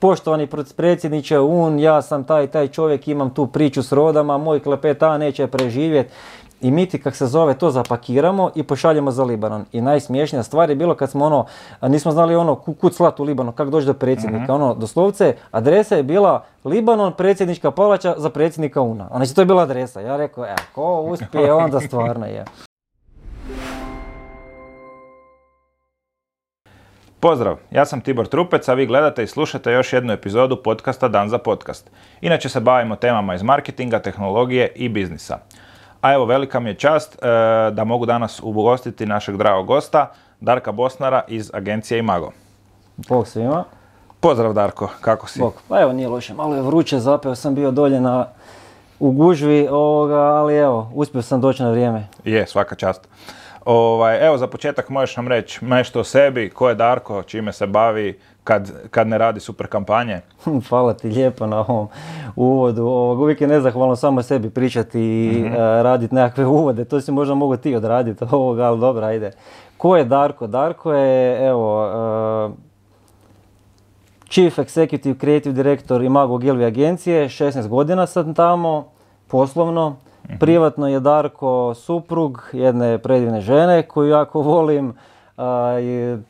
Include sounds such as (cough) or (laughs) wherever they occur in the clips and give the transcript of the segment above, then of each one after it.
poštovani predsjedniče UN, ja sam taj taj čovjek, imam tu priču s rodama, moj klepeta neće preživjeti. I mi ti, kak se zove, to zapakiramo i pošaljemo za Libanon. I najsmiješnija stvar je bilo kad smo ono, nismo znali ono kud slat u Libanon, kako doći do predsjednika. Mhm. Ono, doslovce, adresa je bila Libanon, predsjednička palača za predsjednika UNA. Znači to je bila adresa. Ja rekao, e, ko uspije, onda stvarno je. Pozdrav, ja sam Tibor Trupec, a vi gledate i slušate još jednu epizodu podcasta Dan za podcast. Inače se bavimo temama iz marketinga, tehnologije i biznisa. A evo, velika mi je čast e, da mogu danas ugostiti našeg dragog gosta, Darka Bosnara iz agencije Imago. Bog svima. Pozdrav Darko, kako si? Bog, pa evo nije loše, malo je vruće, zapeo sam bio dolje na, u gužvi, ovoga, ali evo, uspio sam doći na vrijeme. Je, svaka čast. Ovaj, evo za početak možeš nam reći nešto o sebi, ko je Darko, čime se bavi, kad, kad ne radi super kampanje. (laughs) Hvala ti lijepo na ovom uvodu. Ovog, uvijek je nezahvalno samo sebi pričati i mm raditi nekakve uvode. To si možda mogu ti odraditi (laughs) ovoga, ali dobro, ajde. Ko je Darko? Darko je, evo, uh, Chief Executive Creative Director Imago Gilvi agencije, 16 godina sam tamo, poslovno. Mhm. Privatno je Darko suprug jedne predivne žene koju jako volim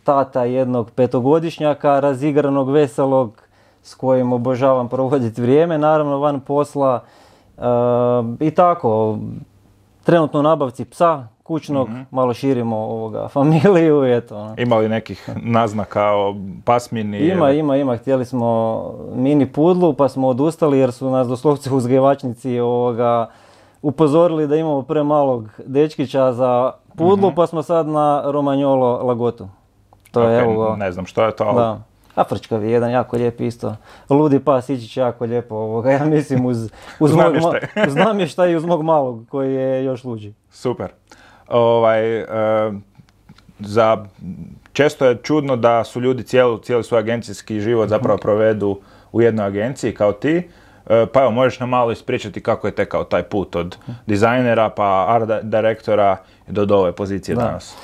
tata jednog petogodišnjaka, razigranog, veselog, s kojim obožavam provoditi vrijeme, naravno van posla i tako. Trenutno u nabavci psa, kućnog, mhm. malo širimo ovoga familiju (laughs) i eto. Ono. Ima li nekih naznaka o pasmini? Ima, ima, ima. Htjeli smo mini pudlu pa smo odustali jer su nas doslovce uzgajivačnici ovoga upozorili da imamo premalog dečkića za pudlu, mhm. pa smo sad na Romagnolo Lagotu. To je evo... Ne znam što je to, ali... Da. Afričkavi jedan jako lijep isto. Ludi pas ići će jako lijepo ovoga, (laughs) ja mislim uz, uz, mog, šta (laughs) i uz mog malog koji je još luđi. Super. Ovaj, za, često je čudno da su ljudi cijeli, cijeli svoj agencijski život zapravo provedu u jednoj agenciji kao ti. E, pa evo, možeš nam malo ispričati kako je tekao taj put od dizajnera pa art direktora do ove pozicije danas.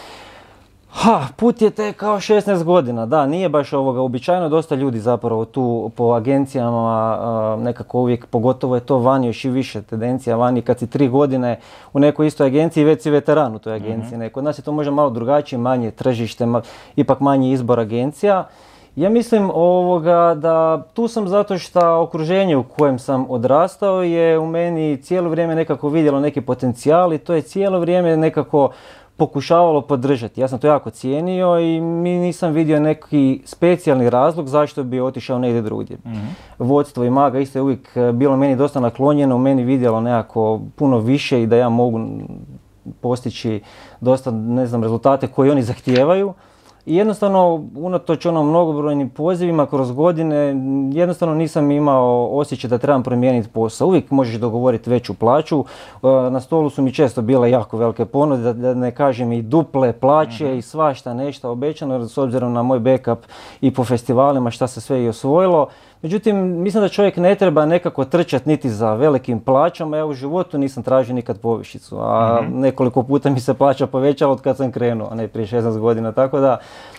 Ha, put je tekao 16 godina, da, nije baš ovoga, uobičajeno dosta ljudi zapravo tu po agencijama nekako uvijek, pogotovo je to vani još i više tendencija vani kad si tri godine u nekoj istoj agenciji već si veteran u toj agenciji. mm Kod nas je to možda malo drugačije, manje tržište, ipak manji izbor agencija. Ja mislim ovoga da tu sam zato što okruženje u kojem sam odrastao je u meni cijelo vrijeme nekako vidjelo neki potencijal i to je cijelo vrijeme nekako pokušavalo podržati. Ja sam to jako cijenio i mi nisam vidio neki specijalni razlog zašto bi otišao negdje drugdje. mm Vodstvo i maga isto je uvijek bilo meni dosta naklonjeno, u meni vidjelo nekako puno više i da ja mogu postići dosta, ne znam, rezultate koje oni zahtijevaju. I jednostavno, unatoč onom mnogobrojnim pozivima kroz godine, jednostavno nisam imao osjećaj da trebam promijeniti posao. Uvijek možeš dogovoriti veću plaću. E, na stolu su mi često bile jako velike ponude, da ne kažem i duple plaće mhm. i svašta nešto obećano, s obzirom na moj backup i po festivalima šta se sve i osvojilo. Međutim, mislim da čovjek ne treba nekako trčati niti za velikim plaćama. Ja u životu nisam tražio nikad povišicu, a mhm. nekoliko puta mi se plaća povećala od kad sam krenuo, a ne prije 16 godina. Tako da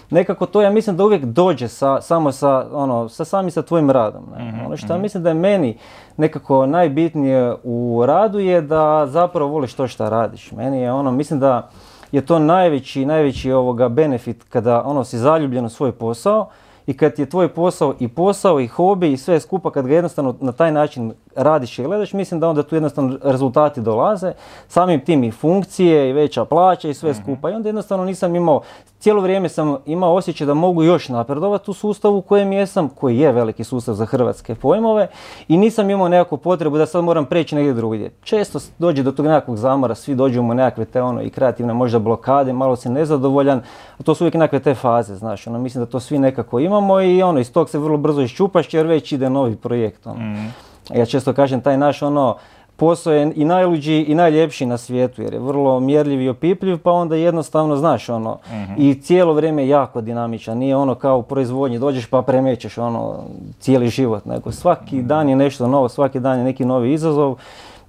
nekako to ja mislim da uvijek dođe sa, samo sa, ono, sa sami sa tvojim radom. Ne? Mhm, ono što ja mhm. mislim da je meni nekako najbitnije u radu je da zapravo voliš to što radiš. Meni je ono, mislim da je to najveći, najveći ovoga benefit kada ono si zaljubljen u svoj posao i kad je tvoj posao i posao i hobi i sve skupa kad ga jednostavno na taj način radiš i gledaš, mislim da onda tu jednostavno rezultati dolaze, samim tim i funkcije i veća plaća i sve mhm. skupa i onda jednostavno nisam imao, cijelo vrijeme sam imao osjećaj da mogu još napredovati u sustavu u kojem jesam, koji je veliki sustav za hrvatske pojmove i nisam imao nekakvu potrebu da sad moram preći negdje drugdje. Često dođe do tog nekakvog zamora, svi dođemo nekakve te ono i kreativne možda blokade, malo si nezadovoljan, a to su uvijek nekakve te faze, znaš, ono, mislim da to svi nekako imamo i ono, iz tog se vrlo brzo iščupaš jer već ide novi projekt. Ono. Mhm. Ja često kažem, taj naš ono, posao je i najluđi i najljepši na svijetu jer je vrlo mjerljiv i opipljiv pa onda jednostavno znaš ono mhm. i cijelo vrijeme jako dinamičan, nije ono kao u proizvodnji dođeš pa premećeš ono cijeli život nego svaki mhm. dan je nešto novo, svaki dan je neki novi izazov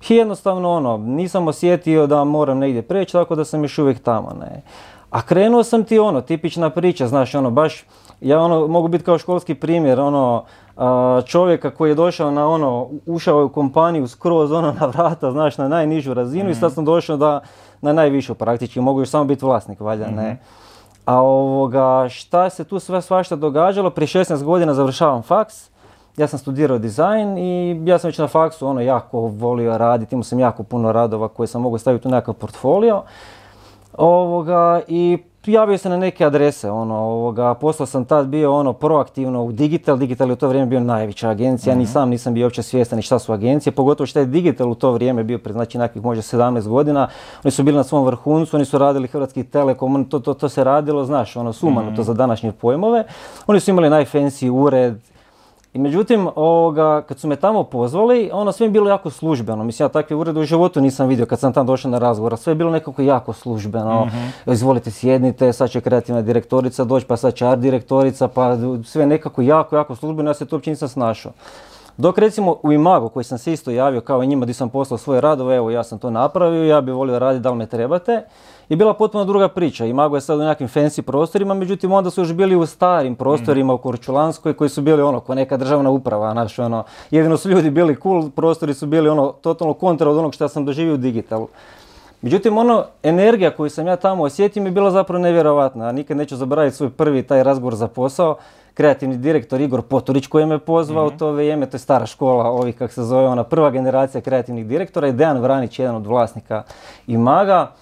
i jednostavno ono nisam osjetio da moram negdje preći tako da sam još uvijek tamo ne. A krenuo sam ti ono, tipična priča, znaš ono baš, ja ono mogu biti kao školski primjer ono čovjeka koji je došao na ono, ušao je u kompaniju skroz ono na vrata, znaš, na najnižu razinu i sad sam došao da na najvišu praktički, mogu još samo biti vlasnik, valjda, ne. Mhm. A ovoga, šta se tu sve svašta događalo, prije 16 godina završavam faks, ja sam studirao dizajn i ja sam već na faksu ono jako volio raditi, imao sam jako puno radova koje sam mogao staviti u nekakav portfolio. Ovoga, I javio se na neke adrese, ono, ovoga, poslao sam tad bio ono proaktivno u Digital, Digital je u to vrijeme bio najveća agencija, ni mhm. sam nisam bio uopće svjestan šta su agencije, pogotovo što je Digital u to vrijeme bio pred znači nekakvih možda 17 godina, oni su bili na svom vrhuncu, oni su radili Hrvatski Telekom, to, to, to se radilo, znaš, ono, sumano to mhm. za današnje pojmove, oni su imali najfancy ured, i međutim, ovoga, kad su me tamo pozvali, ono sve je bilo jako službeno. Mislim, ja takve urede u životu nisam vidio kad sam tamo došao na razgovor. Sve je bilo nekako jako službeno. mm Izvolite sjednite, sad će kreativna direktorica doći, pa sad će art direktorica, pa sve nekako jako, jako službeno. Ja se to uopće nisam snašao. Dok recimo u Imago koji sam se isto javio kao i njima gdje sam poslao svoje radove, evo ja sam to napravio, ja bih volio raditi da li me trebate je bila potpuno druga priča. I Mago je sad u nekakvim fancy prostorima, međutim onda su još bili u starim prostorima u Korčulanskoj koji su bili ono ko neka državna uprava, naš ono, jedino su ljudi bili cool, prostori su bili ono totalno kontra od onog što sam doživio u digitalu. Međutim, ono, energija koju sam ja tamo osjetio mi je bila zapravo nevjerovatna. Nikad neću zaboraviti svoj prvi taj razgovor za posao. Kreativni direktor Igor Poturić koji me pozvao mm to vrijeme, to je stara škola ovih, kak se zove, ona prva generacija kreativnih direktora i Dejan Vranić, jedan od vlasnika i maga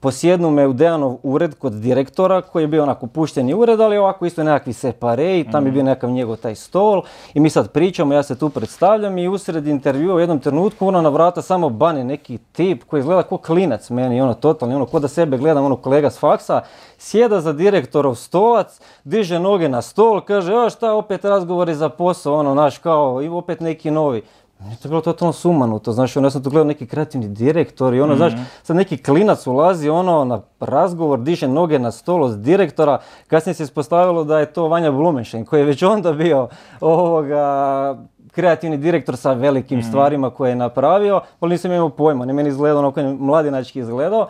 posjednu me u Dejanov ured kod direktora koji je bio onako pušteni ured, ali ovako isto nekakvi separe i tam je bio mhm. nekakav njegov taj stol i mi sad pričamo, ja se tu predstavljam i usred intervjua u jednom trenutku ono na vrata samo bane neki tip koji izgleda kao klinac meni, ono totalni, ono ko da sebe gledam, ono kolega s faksa, sjeda za direktorov stolac, diže noge na stol, kaže, a šta opet razgovori za posao, ono naš kao i opet neki novi. Meni to bilo totalno sumanuto, znaš, ono, ja sam tu gledao neki kreativni direktor i ono, znaš, mhm. sad neki klinac ulazi ono na razgovor, diše noge na stolu s direktora, kasnije se ispostavilo da je to Vanja Blumenšen koji je već onda bio ovoga, kreativni direktor sa velikim mhm. stvarima koje je napravio, ali nisam imao pojma, ne meni izgledao ono koji je mladinački izgledao.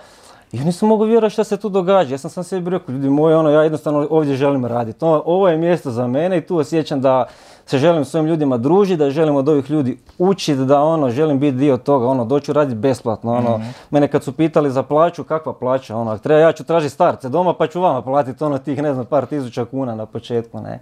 I ja nisam mogao vjerovati šta se tu događa. Ja sam sam sebi rekao, ljudi moji, ono, ja jednostavno ovdje želim raditi. Ovo je mjesto za mene i tu osjećam da se želim s ovim ljudima družiti, da želim od ovih ljudi učiti, da ono, želim biti dio toga, ono, doću raditi besplatno, ono, mm mene kad su pitali za plaću, kakva plaća, ono, treba, ja ću tražiti starce doma pa ću vama platiti ono tih, ne znam, par tisuća kuna na početku, ne.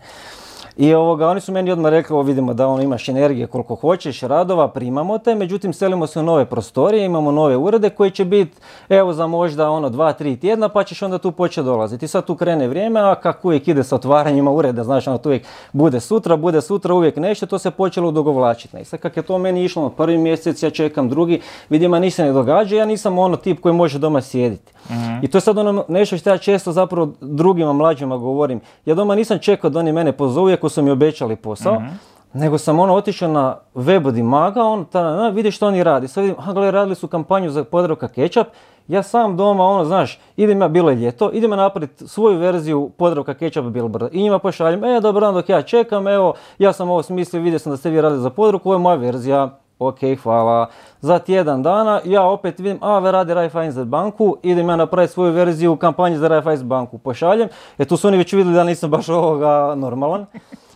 I ovoga, oni su meni odmah rekli, ovo vidimo da ono imaš energije koliko hoćeš, radova, primamo te, međutim selimo se u nove prostorije, imamo nove urede koji će biti evo za možda ono dva, tri tjedna pa ćeš onda tu početi dolaziti. I sad tu krene vrijeme, a kako uvijek ide sa otvaranjima ureda, znaš ono tu uvijek bude sutra, bude sutra, uvijek nešto, to se počelo dogovlačiti. I sad kak je to meni išlo, prvi mjesec ja čekam drugi, vidim, a ništa ne događa, ja nisam ono tip koji može doma sjediti. Mhm. I to je sad ono nešto što ja često zapravo drugima mlađima govorim. Ja doma nisam čekao da oni mene pozovu, iako su mi obećali posao, mhm. nego sam ono otišao na web od Imaga, on ta, vidi što oni radi. Sad vidim, aha, gledaj, radili su kampanju za Podravka Ketchup, ja sam doma, ono, znaš, idem ja, bilo je ljeto, idem ja napraviti svoju verziju Podravka Ketchup Billboard i njima pošaljem, e, dobro dok ja čekam, evo, ja sam ovo smislio, vidio sam da ste vi radili za Podravku, ovo je moja verzija, ok, hvala. Za tjedan dana ja opet vidim, a ve radi Raiffeisen banku, idem ja napraviti svoju verziju u kampanji za Raiffeisen banku, pošaljem. E tu su oni već vidjeli da nisam baš ovoga normalan.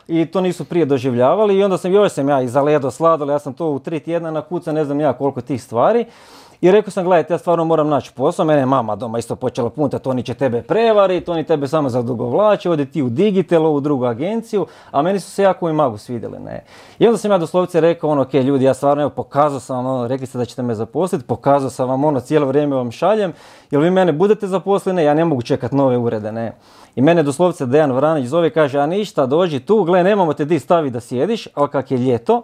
I to nisu prije doživljavali i onda sam, joj sam ja i za ledo sladol, ja sam to u tri tjedna nakuca, ne znam ja koliko tih stvari. I rekao sam, gledajte, ja stvarno moram naći posao, mene je mama doma isto počela puntati, oni će tebe prevariti, oni tebe samo zadugovlače, odi ti u Digital, u drugu agenciju, a meni su se jako i magu svidjeli, ne. I onda sam ja doslovce rekao, ono, ok, ljudi, ja stvarno, evo, pokazao sam vam, ono, rekli ste da ćete me zaposliti, pokazao sam vam, ono, cijelo vrijeme vam šaljem, jel vi mene budete zaposleni, ja ne mogu čekati nove urede, ne. I mene doslovce Dejan Vranić zove kaže, a ništa, dođi tu, gle, nemamo te di stavi da sjediš, ali kak je ljeto,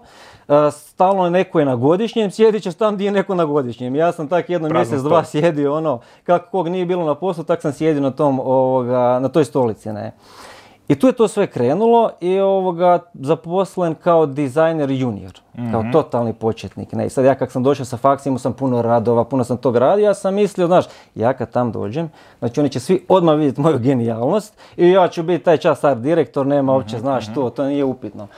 stalno je neko je na godišnjem, sjedit ćeš tam gdje je neko na godišnjem. Ja sam tak jedno mjesec, dva sjedio, ono, kako kog nije bilo na poslu, tak sam sjedio na, tom, ovoga, na toj stolici, ne. I tu je to sve krenulo i ovoga zaposlen kao dizajner junior, kao mhm. totalni početnik. Ne? I sad ja kak sam došao sa faksa imao sam puno radova, puno sam tog radio, ja sam mislio, znaš, ja kad tam dođem, znači oni će svi odmah vidjeti moju genijalnost i ja ću biti taj čas art direktor, nema uopće, mhm, znaš, mhm. to, to nije upitno.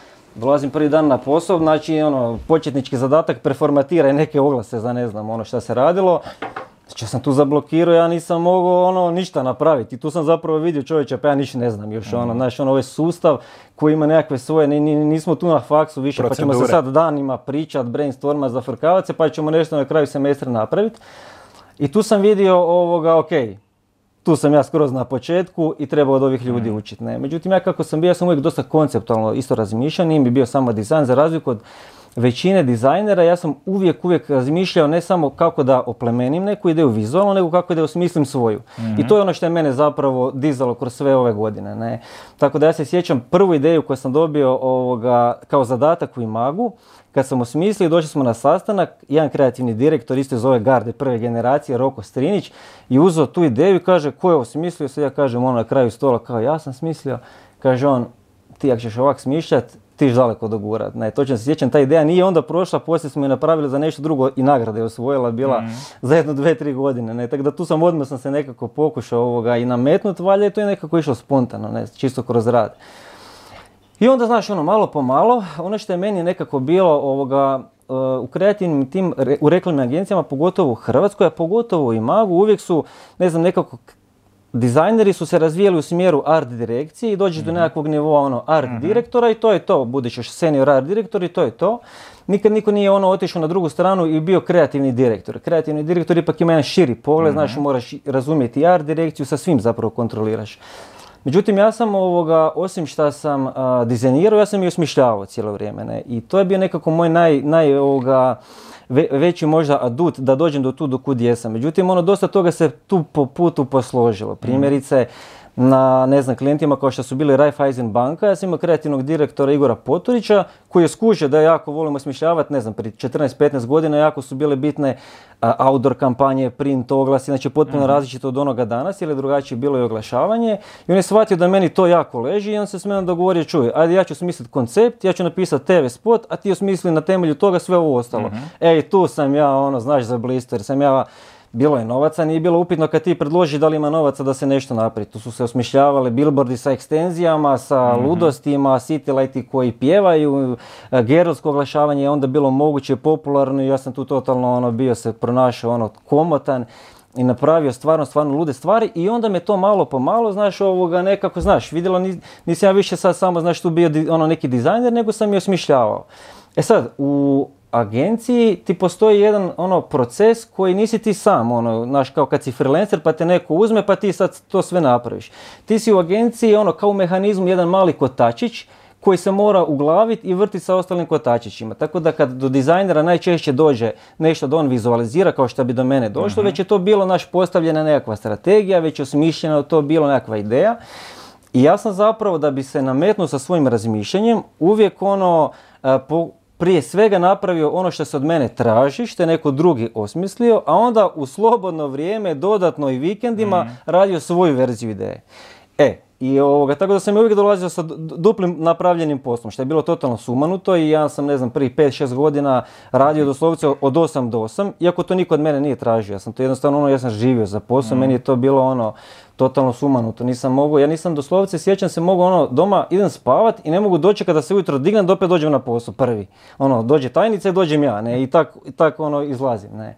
Dolazim prvi dan na posao, znači ono, početnički zadatak preformatiraj neke oglase za ne znam ono šta se radilo. Znači ja sam tu zablokirao, ja nisam mogao ono ništa napraviti. I tu sam zapravo vidio čovječa, pa ja ništa ne znam još ono, znaš, ono, ovaj sustav koji ima nekakve svoje, nismo tu na faksu više, pa ćemo se sad danima pričat, brainstorma, zafrkavat se, pa ćemo nešto na kraju semestra napraviti. I tu sam vidio ovoga, ok, tu sam ja skroz na početku i treba od ovih ljudi mm. učiti. Ne? Međutim, ja kako sam bio, ja sam uvijek dosta konceptualno isto razmišljao, nije mi bio samo dizajn, za razliku od većine dizajnera, ja sam uvijek, uvijek razmišljao ne samo kako da oplemenim neku ideju vizualno, nego kako da osmislim svoju. I to je ono što je mene zapravo dizalo kroz sve ove godine. Ne? Tako da ja se sjećam prvu ideju koju sam dobio ovoga, kao zadatak u Imagu, kad sam osmislio, došli smo na sastanak, jedan kreativni direktor isto iz ove garde prve generacije, Roko Strinić, i uzeo tu ideju i kaže, ko je osmislio? Sad ja kažem ono na kraju stola, kao ja sam smislio. Kaže on, ti ako ćeš ovak smišljat, ti daleko dogurat. Ne, točno se sjećam, ta ideja nije onda prošla, poslije smo je napravili za nešto drugo i nagrade je osvojila, bila mm. za jedno, dve, tri godine. Ne, tako da tu sam odmah sam se nekako pokušao ovoga i nametnut, valjda je to je nekako išlo spontano, ne, čisto kroz rad. I onda, znaš, ono, malo po malo, ono što je meni nekako bilo ovoga, uh, u kreativnim tim, u reklamnim agencijama, pogotovo u Hrvatskoj, a pogotovo u Imagu, uvijek su, ne znam, nekako dizajneri su se razvijali u smjeru art direkcije i dođeš do mhm. nekakvog nivoa ono art mhm. direktora i to je to. Budeš još senior art direktor i to je to. Nikad niko nije ono otišao na drugu stranu i bio kreativni direktor. Kreativni direktor ipak ima jedan širi pogled, znaš, mhm. moraš razumjeti art direkciju, sa svim zapravo kontroliraš. Međutim, ja sam ovoga, osim što sam dizajnirao, ja sam i osmišljavao cijelo vrijeme. Ne? I to je bio nekako moj naj, naj ovoga, veći možda adut da dođem do tu do kud jesam. Međutim, ono dosta toga se tu po putu posložilo. Primjerice, na ne znam, klijentima kao što su bili Raiffeisen banka, ja sam imao kreativnog direktora Igora Poturića koji je skužio da jako volimo smišljavati, ne znam, prije 14-15 godina jako su bile bitne outdoor kampanje, print, oglasi, znači potpuno mhm. različito od onoga danas, jer je drugačije bilo i oglašavanje. I on je shvatio da meni to jako leži i on se s menom dogovorio, čuj, ajde ja ću smisliti koncept, ja ću napisati TV spot, a ti osmisli na temelju toga sve ovo ostalo. uh Ej, tu sam ja, ono, znaš za blister, sam ja bilo je novaca, nije bilo upitno kad ti predloži da li ima novaca da se nešto napravi. Tu su se osmišljavali billboardi sa ekstenzijama, sa mm ludostima, city lighti koji pjevaju, e, gerovsko oglašavanje je onda bilo moguće, popularno i ja sam tu totalno ono, bio se pronašao ono komotan i napravio stvarno, stvarno lude stvari i onda me to malo po malo, znaš, ovoga nekako, znaš, vidjela nisam ja više sad samo, znaš, tu bio ono neki dizajner, nego sam i osmišljavao. E sad, u agenciji ti postoji jedan ono proces koji nisi ti sam, ono, znaš, kao kad si freelancer pa te neko uzme pa ti sad to sve napraviš. Ti si u agenciji ono kao u mehanizmu jedan mali kotačić koji se mora uglaviti i vrti sa ostalim kotačićima. Tako da kad do dizajnera najčešće dođe nešto da on vizualizira kao što bi do mene došlo, mhm. već je to bilo naš postavljena nekakva strategija, već je osmišljena to bilo nekakva ideja. I ja sam zapravo da bi se nametnuo sa svojim razmišljanjem uvijek ono po, prije svega napravio ono što se od mene traži, što je neko drugi osmislio, a onda u slobodno vrijeme, dodatno i vikendima, mm. radio svoju verziju ideje. E, i ovoga, tako da sam uvijek dolazio sa duplim napravljenim poslom, što je bilo totalno sumanuto i ja sam, ne znam, prvih 5-6 godina radio doslovce od 8 do 8, iako to niko od mene nije tražio. Ja sam to jednostavno, ono, ja sam živio za posao, meni je to bilo ono, totalno sumanuto. Nisam mogao, ja nisam doslovce, sjećam se, mogu ono, doma idem spavat i ne mogu doći kada se ujutro dignem da opet dođem na posao prvi. Ono, dođe tajnica i dođem ja, ne, i tak, i tak ono, izlazim, ne.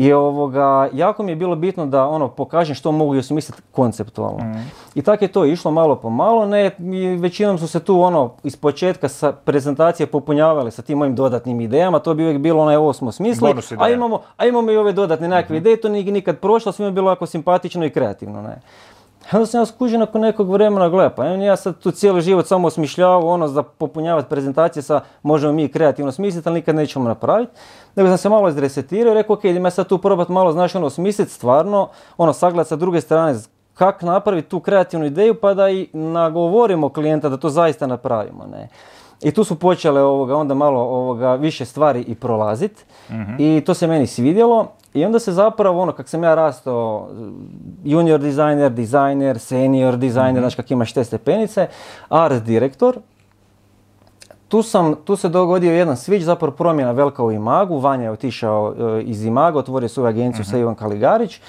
I ovoga, jako mi je bilo bitno da ono pokažem što mogu i osmisliti konceptualno. Mm. I tako je to išlo malo po malo, ne, i većinom su se tu ono iz početka sa prezentacije popunjavale sa tim mojim dodatnim idejama, to bi uvijek bilo ono ovo smo smisli, a imamo, a imamo i ove dodatne nekakve mm ideje, to nije nikad prošlo, svima je bilo jako simpatično i kreativno. Ne. Onda sam ja skužio nakon nekog vremena, gle, pa ja sad tu cijeli život samo osmišljavao ono za popunjavati prezentacije sa možemo mi kreativno smisliti, ali nikad nećemo napraviti. Nego sam se malo izresetirao i rekao, ok, idem ja sad tu probati malo, znaš, ono, smisliti stvarno, ono, sagledati sa druge strane kako napraviti tu kreativnu ideju pa da i nagovorimo klijenta da to zaista napravimo, ne. I tu su počele ovoga, onda malo ovoga, više stvari i prolaziti mhm. i to se meni svidjelo i onda se zapravo, ono, kak sam ja rastao, junior dizajner, dizajner, senior dizajner, mm-hmm. znači kak imaš te stepenice, art direktor, tu, sam, tu se dogodio jedan switch, zapravo promjena velika u Imagu, Vanja je otišao e, iz Imaga, otvorio svoju agenciju sa mhm. Ivan Kaligarić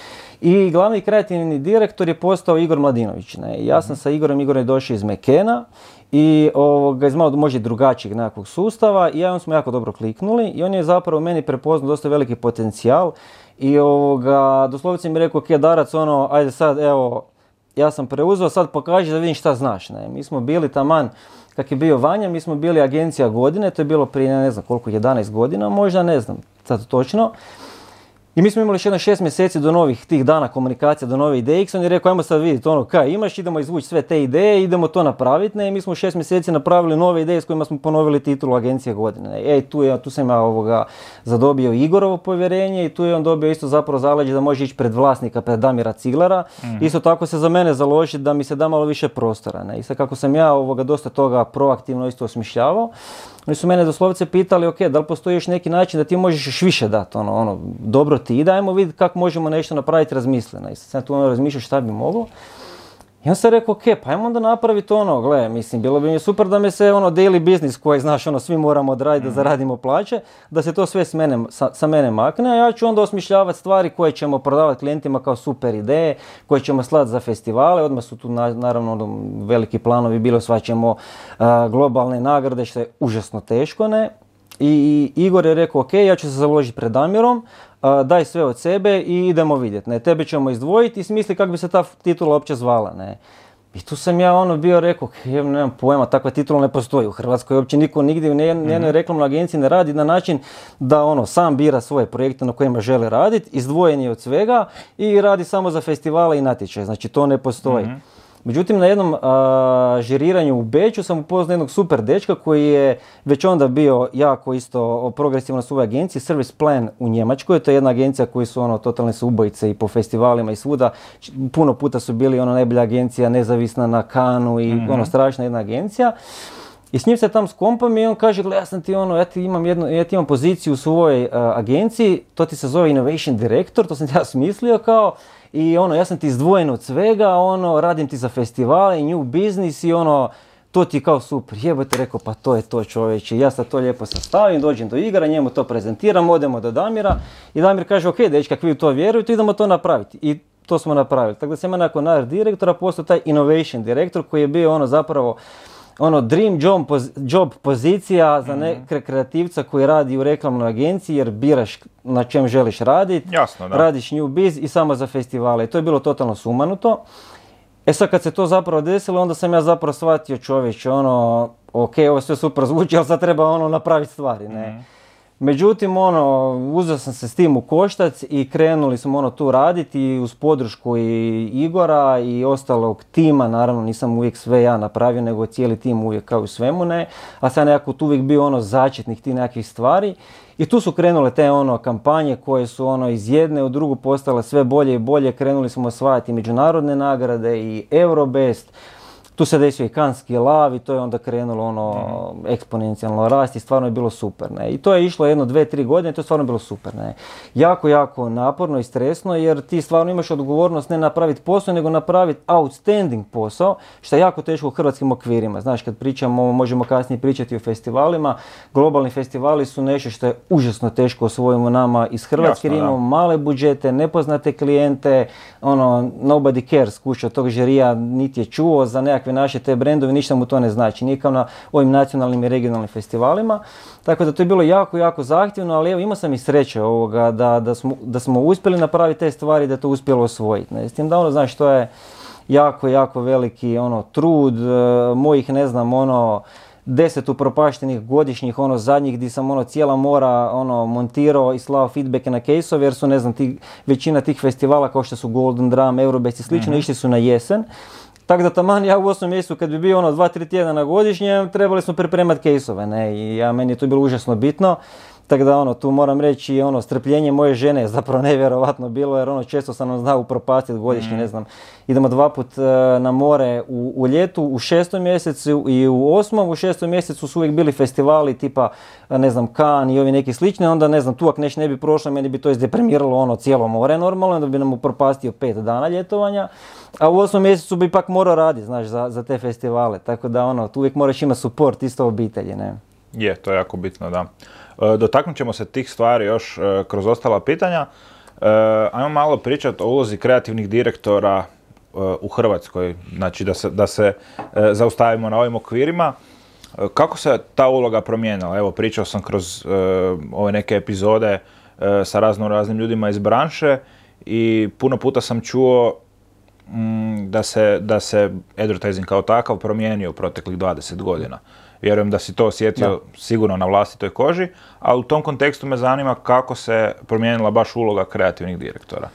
i glavni kreativni direktor je postao Igor Mladinović. Ne? Ja sam mhm. sa Igorom, Igor je došao iz Mekena i ovoga, iz malo može drugačijeg nekakvog sustava i ja on smo jako dobro kliknuli i on je zapravo meni prepoznao dosta veliki potencijal i ovoga, doslovce mi rekao, ok, Darac, ono, ajde sad, evo, ja sam preuzeo, sad pokaži da vidim šta znaš. Ne? Mi smo bili taman, kak je bio Vanja, mi smo bili agencija godine, to je bilo prije ne znam koliko, 11 godina, možda ne znam sad točno. I mi smo imali još jedno šest mjeseci do novih tih dana komunikacija, do nove ideje. on je rekao, ajmo sad vidjeti ono kaj imaš, idemo izvući sve te ideje, idemo to napraviti. Ne? I mi smo šest mjeseci napravili nove ideje s kojima smo ponovili titulu agencije godine. Ej, tu, je, tu sam ja ovoga zadobio Igorovo povjerenje i tu je on dobio isto zapravo zaleđe da može ići pred vlasnika, pred Damira Ciglara. mm Isto tako se za mene založi da mi se da malo više prostora. Ne? I sad kako sam ja ovoga dosta toga proaktivno isto osmišljavao, oni su mene doslovce pitali, ok, da li postoji još neki način da ti možeš još više dati, ono, ono, dobro ti, dajmo vidjeti kako možemo nešto napraviti razmisleno. I sad tu ono razmišljaš šta bi moglo. I on se rekao, ok, pa ajmo onda napraviti ono, gle, mislim, bilo bi mi super da mi se ono daily business koji, znaš, ono, svi moramo odraditi da mhm. zaradimo plaće, da se to sve s mene, sa, mene makne, a ja ću onda osmišljavati stvari koje ćemo prodavati klijentima kao super ideje, koje ćemo slati za festivale, odmah su tu naravno ono, veliki planovi, bilo svaćemo globalne nagrade, što je užasno teško, ne, i Igor je rekao, ok, ja ću se založiti pred Damirom, daj sve od sebe i idemo vidjeti. Ne, tebe ćemo izdvojiti i smisli kako bi se ta titula uopće zvala. Ne. I tu sam ja ono bio rekao, ja nemam pojma, takva titula ne postoji u Hrvatskoj, uopće niko nigdje u nijednoj mm reklamnoj agenciji ne radi na način da ono sam bira svoje projekte na kojima žele raditi, izdvojen je od svega i radi samo za festivale i natječaje, znači to ne postoji. Mhm. Međutim, na jednom žiriranju u Beću sam upoznao jednog super dečka koji je već onda bio jako isto progresivno na svojoj agenciji, Service Plan u Njemačkoj. To je jedna agencija koji su ono totalne su ubojice i po festivalima i svuda. Puno puta su bili ono najbolja agencija, nezavisna na Kanu i mm ono strašna jedna agencija. I s njim se tam skompam i on kaže, gle, ja sam ti ono, ja ti imam, jednu, ja ti imam poziciju u svojoj agenciji, to ti se zove Innovation Director, to sam (laughs) ja smislio kao, i ono, ja sam ti izdvojen od svega, ono, radim ti za festivale i new business i ono, to ti je kao super, jebote, rekao, pa to je to čovječe, ja sad to lijepo sastavim, dođem do igra, njemu to prezentiram, odemo do Damira i Damir kaže, ok, dečka, vi u to vjerujete, idemo to napraviti. I to smo napravili. Tako da sam ja nakon naš direktora postao taj innovation direktor koji je bio ono zapravo ono dream job, job pozicija za mhm. nekog kreativca koji radi u reklamnoj agenciji jer biraš na čem želiš raditi, Jasno, da. radiš new biz i samo za festivale. I to je bilo totalno sumanuto. E sad kad se to zapravo desilo, onda sam ja zapravo shvatio čovječe, ono, ok, ovo sve super zvuči, ali sad treba ono napraviti stvari, ne. Mhm. Međutim, ono, uzeo sam se s tim u koštac i krenuli smo ono tu raditi uz podršku i Igora i ostalog tima, naravno nisam uvijek sve ja napravio, nego cijeli tim uvijek kao u svemu ne, a sad nekako tu uvijek bio ono začetnih tih nekakvih stvari i tu su krenule te ono kampanje koje su ono iz jedne u drugu postale sve bolje i bolje, krenuli smo osvajati međunarodne nagrade i Eurobest, tu se desio i kanski lav i to je onda krenulo ono mm. eksponencijalno rast i stvarno je bilo super. Ne? I to je išlo jedno, dve, tri godine i to je stvarno bilo super. Ne? Jako, jako naporno i stresno jer ti stvarno imaš odgovornost ne napraviti posao nego napraviti outstanding posao što je jako teško u hrvatskim okvirima. Znaš kad pričamo, možemo kasnije pričati o festivalima, globalni festivali su nešto što je užasno teško osvojimo nama iz Hrvatske jer imamo male budžete, nepoznate klijente, ono, nobody cares kuća tog žirija niti je čuo za nekakve naše te brendovi, ništa mu to ne znači. Nije kao na ovim nacionalnim i regionalnim festivalima. Tako da to je bilo jako, jako zahtjevno, ali evo imao sam i sreće ovoga da, da, smo, da smo uspjeli napraviti te stvari, da to uspjelo osvojiti. S tim da ono, znaš, to je jako, jako veliki ono trud, e, mojih ne znam, ono, deset upropaštenih godišnjih ono zadnjih gdje sam ono cijela mora ono montirao i slao feedbacke na case jer su ne znam ti, većina tih festivala kao što su Golden Drum, Eurobest i slično mm išli su na jesen. Tako da taman ja u osmom mjesecu kad bi bio ono dva, tri tjedna na godišnje, trebali smo pripremati kejsove, ne, i ja, meni je to bilo užasno bitno. Tako da ono, tu moram reći, ono, strpljenje moje žene je zapravo (laughs) nevjerovatno bilo, jer ono, često sam nam znao upropastiti godišnje, ne mm. znam, idemo dva put e, na more u, u, ljetu, u šestom mjesecu i u osmom, u šestom mjesecu su uvijek bili festivali tipa, ne znam, Kan i ovi neki slični, onda ne znam, tu ako neš ne bi prošlo, meni bi to izdeprimiralo ono cijelo more normalno, onda bi nam upropastio pet dana ljetovanja. A u osmom mjesecu bi pak morao raditi, znaš, za, za te festivale. Tako da ono, tu uvijek moraš imati suport isto obitelji, ne? Je, to je jako bitno, da. E, dotaknut ćemo se tih stvari još e, kroz ostala pitanja. E, ajmo malo pričati o ulozi kreativnih direktora u Hrvatskoj, znači da se, da se zaustavimo na ovim okvirima. Kako se ta uloga promijenila? Evo, pričao sam kroz ove neke epizode sa razno raznim ljudima iz branše i puno puta sam čuo mm, da se, da se advertising kao takav promijenio u proteklih 20 godina. Vjerujem da si to osjetio sigurno na vlastitoj koži, a u tom kontekstu me zanima kako se promijenila baš uloga kreativnih direktora.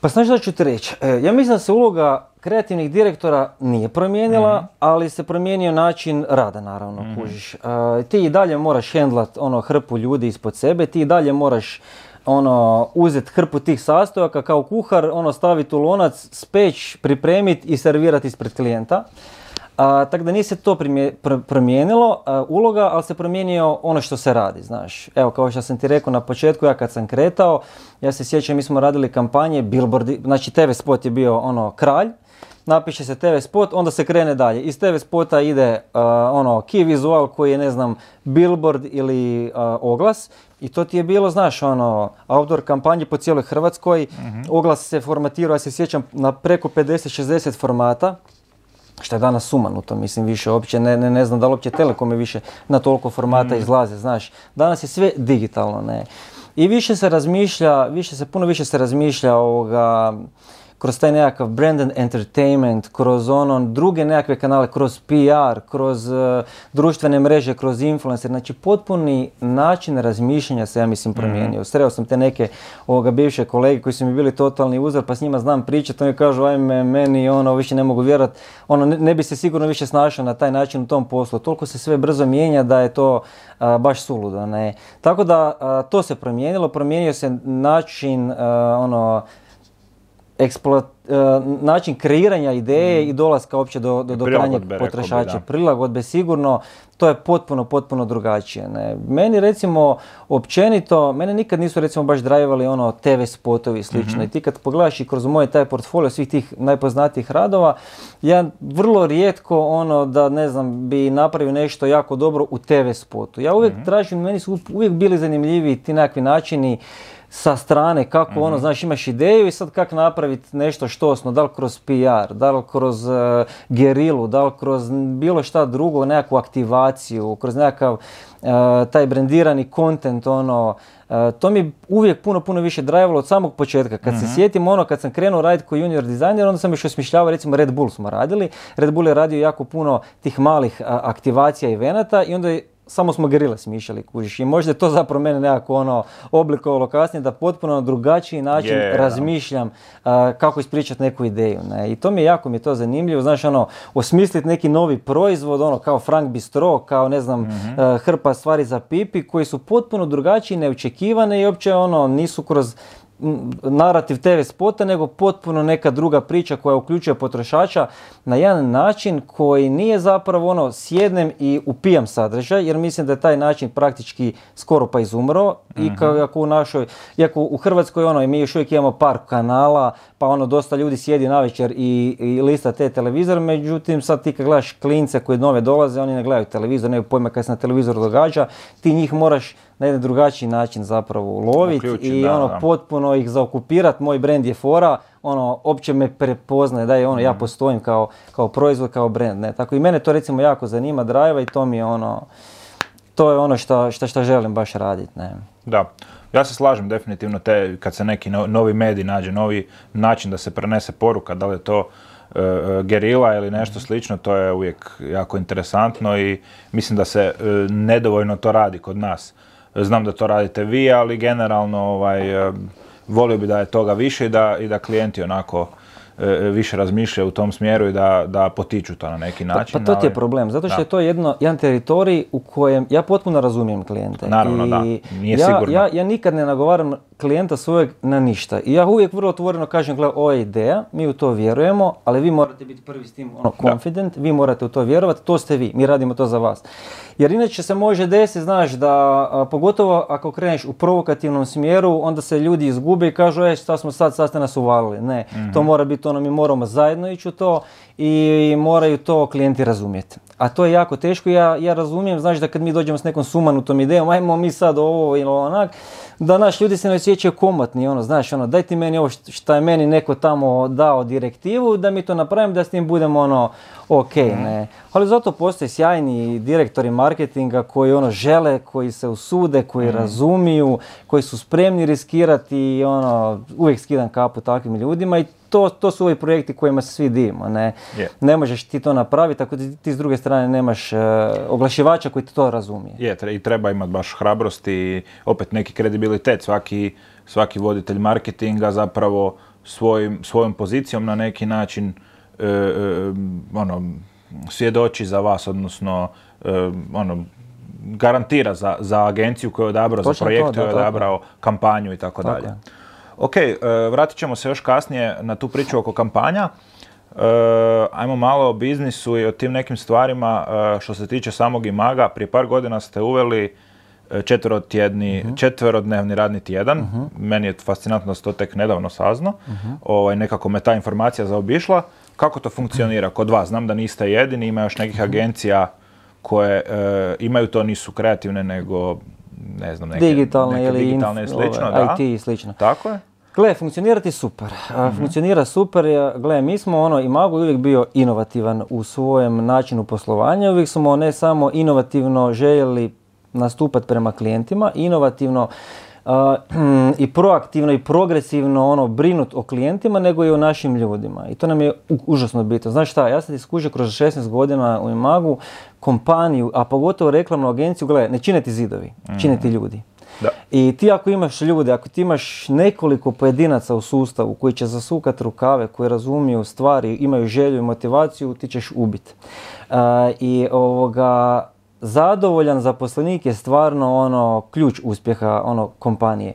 Pa znaš da ću ti reći, e, ja mislim da se uloga kreativnih direktora nije promijenila, mhm. ali se promijenio način rada naravno, mm kužiš. E, ti i dalje moraš hendlat ono hrpu ljudi ispod sebe, ti i dalje moraš ono, uzeti hrpu tih sastojaka kao kuhar, ono, staviti u lonac, speć, pripremiti i servirati ispred klijenta. Tako da nije se to promijenilo uloga, ali se promijenio ono što se radi, znaš. Evo, kao što sam ti rekao na početku, ja kad sam kretao, ja se sjećam, mi smo radili kampanje, billboardi, znači TV spot je bio ono kralj, napiše se TV spot, onda se krene dalje. Iz TV spota ide uh, ono key vizual koji je ne znam billboard ili uh, oglas i to ti je bilo, znaš, ono, outdoor kampanje po cijeloj Hrvatskoj. uh Oglas se formatirao, ja se sjećam, na preko 50-60 formata što je danas sumanuto, mislim više uopće, ne, ne, ne znam da li uopće telekome više na toliko formata mhm. izlaze, znaš. Danas je sve digitalno, ne. I više se razmišlja, više se, puno više se razmišlja ovoga, kroz taj nekakav brand and entertainment, kroz ono druge nekakve kanale, kroz PR, kroz uh, društvene mreže, kroz influencer, znači potpuni način razmišljanja se ja mislim mhm. promijenio. Sreo sam te neke ovoga bivše kolege koji su mi bili totalni uzor, pa s njima znam pričati, oni kažu ajme meni ono više ne mogu vjerovati, ono ne, bi se sigurno više snašao na taj način u tom poslu. Toliko se sve brzo mijenja da je to baš suludo, ne. Tako da to se promijenilo, promijenio se način ono eksploat, e, način kreiranja ideje mm. i dolaska uopće do, do, do krajnjeg potrošača. Prilagodbe sigurno, to je potpuno, potpuno drugačije. Ne. Meni recimo, općenito, mene nikad nisu recimo baš drajevali ono TV spotovi i slično. Mhm. I ti kad pogledaš i kroz moj taj portfolio svih tih najpoznatijih radova, ja vrlo rijetko ono da ne znam bi napravio nešto jako dobro u TV spotu. Ja uvijek mm tražim, meni su uvijek bili zanimljivi ti nekakvi načini sa strane kako ono, znaš, imaš ideju i sad kako napraviti nešto štosno, da li kroz PR, da li kroz uh, gerilu, da li kroz bilo šta drugo, nekakvu aktivaciju, kroz nekakav uh, taj brendirani kontent, ono, uh, to mi uvijek puno, puno više drajevalo od samog početka. Kad se mhm. sjetim ono, kad sam krenuo raditi kao junior dizajner, onda sam još osmišljavao, recimo Red Bull smo radili. Red Bull je radio jako puno tih malih aktivacija i venata i onda je samo smo gerile smišljali, kužiš. I možda je to zapravo mene nekako ono oblikovalo kasnije da potpuno na drugačiji način razmišljam kako ispričati neku ideju. Ne? I to mi je jako mi je to zanimljivo, znaš ono, osmisliti neki novi proizvod, ono kao Frank Bistro, kao ne znam, mhm. hrpa stvari za pipi koji su potpuno drugačiji, neočekivane i uopće ono nisu kroz narativ TV spota, nego potpuno neka druga priča koja uključuje potrošača na jedan način koji nije zapravo ono sjednem i upijam sadržaj, jer mislim da je taj način praktički skoro pa izumro i mhm. kako u našoj, iako u Hrvatskoj ono, mi još uvijek imamo par kanala, pa ono dosta ljudi sjedi navečer i, i lista te televizor, međutim sad ti kad gledaš klince koji nove dolaze, oni ne gledaju televizor, ne pojma kaj se na televizoru događa, ti njih moraš na jedan drugačiji način zapravo loviti i ono potpuno ih zaokupirati. Moj brand je fora, ono, opće me prepoznaje da je ono, ja mhm. postojim kao, kao proizvod, kao brand. Ne? Tako i mene to recimo jako zanima, drajva i to mi je ono, to je ono što, što, što želim baš raditi. Ne? Da. Ja se slažem definitivno te kad se neki novi medij nađe, novi način da se prenese poruka, da li je to uh, gerila ili nešto slično, to je uvijek jako interesantno i mislim da se uh, nedovoljno to radi kod nas. Znam da to radite vi, ali generalno ovaj, volio bi da je toga više i da, i da klijenti onako E, više razmišlja u tom smjeru i da, da potiču to na neki način. Pa, pa to ti je problem, zato što je to jedno, jedan teritorij u kojem ja potpuno razumijem klijente. Naravno, I da, nije ja, sigurno. Ja, ja nikad ne nagovaram klijenta svojeg na ništa. I ja uvijek vrlo otvoreno kažem, gle, ovo je ideja, mi u to vjerujemo, ali vi morate biti prvi s tim ono, confident, vi morate u to vjerovati, to ste vi, mi radimo to za vas. Jer inače se može desiti, znaš, da pogotovo ako kreneš u provokativnom smjeru, onda se ljudi izgube i kažu, e, šta smo sad, sad ste nas uvalili. Ne, to mhm. mora biti ono, mi moramo zajedno ići u to i moraju to klijenti razumjeti. A to je jako teško, ja, ja razumijem, znaš da kad mi dođemo s nekom sumanutom idejom, ajmo mi sad ovo ili onak, da naš ljudi se ne osjećaju komotni, ono, znaš, ono, daj ti meni ovo šta je meni neko tamo dao direktivu, da mi to napravim, da s tim budemo ono, ok, mhm. ne. Ali zato postoje sjajni direktori marketinga koji ono žele, koji se usude, koji mm. razumiju, koji su spremni riskirati i ono, uvijek skidam kapu takvim ljudima i to, to su ovi projekti kojima se svi divimo. Ne, ne možeš ti to napraviti ako ti, s druge strane nemaš uh, oglašivača koji to razumije. Je, i treba imati baš hrabrost i opet neki kredibilitet. Svaki, svaki voditelj marketinga zapravo svojim, svojom pozicijom na neki način ono, svjedoči za vas, odnosno ono, garantira za, za agenciju koju je odabrao, za projekt koju je odabrao, kampanju i tako dalje. Ok, vratit ćemo se još kasnije na tu priču oko kampanja. E, ajmo malo o biznisu i o tim nekim stvarima e, što se tiče samog imaga. Prije par godina ste uveli četverotjedni, uh četverodnevni radni tjedan. uh Meni je fascinantno da se to tek nedavno sazno. uh Ovaj, nekako me ta informacija zaobišla. Kako to funkcionira kod vas? Znam da niste jedini, ima još nekih agencija koje imaju to, nisu kreativne, nego ne znam, neke, digitalne, neke digitalne slično. Da. IT i slično. Tako je. Gle, funkcionirati super. mm Funkcionira super. Gle, mi smo ono, i Mago uvijek bio inovativan u svojem načinu poslovanja. Uvijek smo ne samo inovativno željeli nastupati prema klijentima, inovativno (clears throat) i proaktivno i progresivno ono brinut o klijentima nego i o našim ljudima. I to nam je užasno bitno. Znaš šta, ja sam iskužio kroz 16 godina u Imagu kompaniju, a pogotovo reklamnu agenciju, gle, ne čine ti zidovi, čine ti ljudi. Da. I ti ako imaš ljude, ako ti imaš nekoliko pojedinaca u sustavu koji će zasukati rukave, koji razumiju stvari, imaju želju i motivaciju, ti ćeš ubiti. I ovoga, zadovoljan zaposlenik je stvarno ono ključ uspjeha ono kompanije.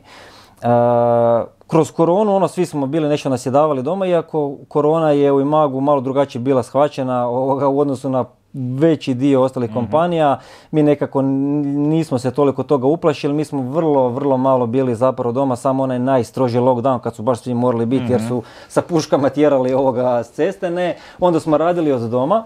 kroz koronu ono svi smo bili nešto nasjedavali doma iako korona je u Imagu malo drugačije bila shvaćena ovoga, u odnosu na veći dio ostalih mhm. kompanija. Mi nekako nismo se toliko toga uplašili, mi smo vrlo, vrlo malo bili zapravo doma, samo onaj najstroži lockdown kad su baš svi morali biti jer mhm. su sa puškama tjerali ovoga s ceste, ne. Onda smo radili od doma.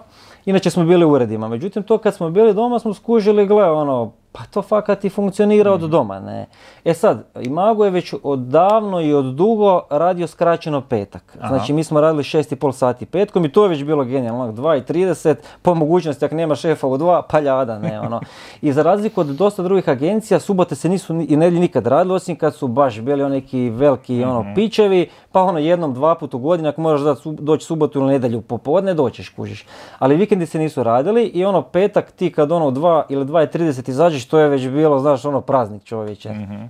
Inače smo bili u uredima. Međutim, to kad smo bili doma smo skužili, gle, ono, pa to fakat i funkcionira od mhm. doma, ne. E sad, Imago je već odavno i od dugo radio skraćeno petak. Znači mi smo radili 6,5 sati petkom i to je već bilo genijalno, 2.30, po mogućnosti ako nema šefa u 2, pa ljada, ne, ono. (laughs) I za razliku od dosta drugih agencija, subote se nisu i nedjelji nikad radili, osim kad su baš bili oni neki veliki, ono, mhm. pičevi, pa ono jednom, dva put u godini, ako možeš doći subotu ili nedjelju popodne, doćeš, kužiš. Ali vikendi se nisu radili i ono petak ti kad ono u 2 ili 2.30 izađeš, to je već bilo, znaš, ono praznik čovječe. mm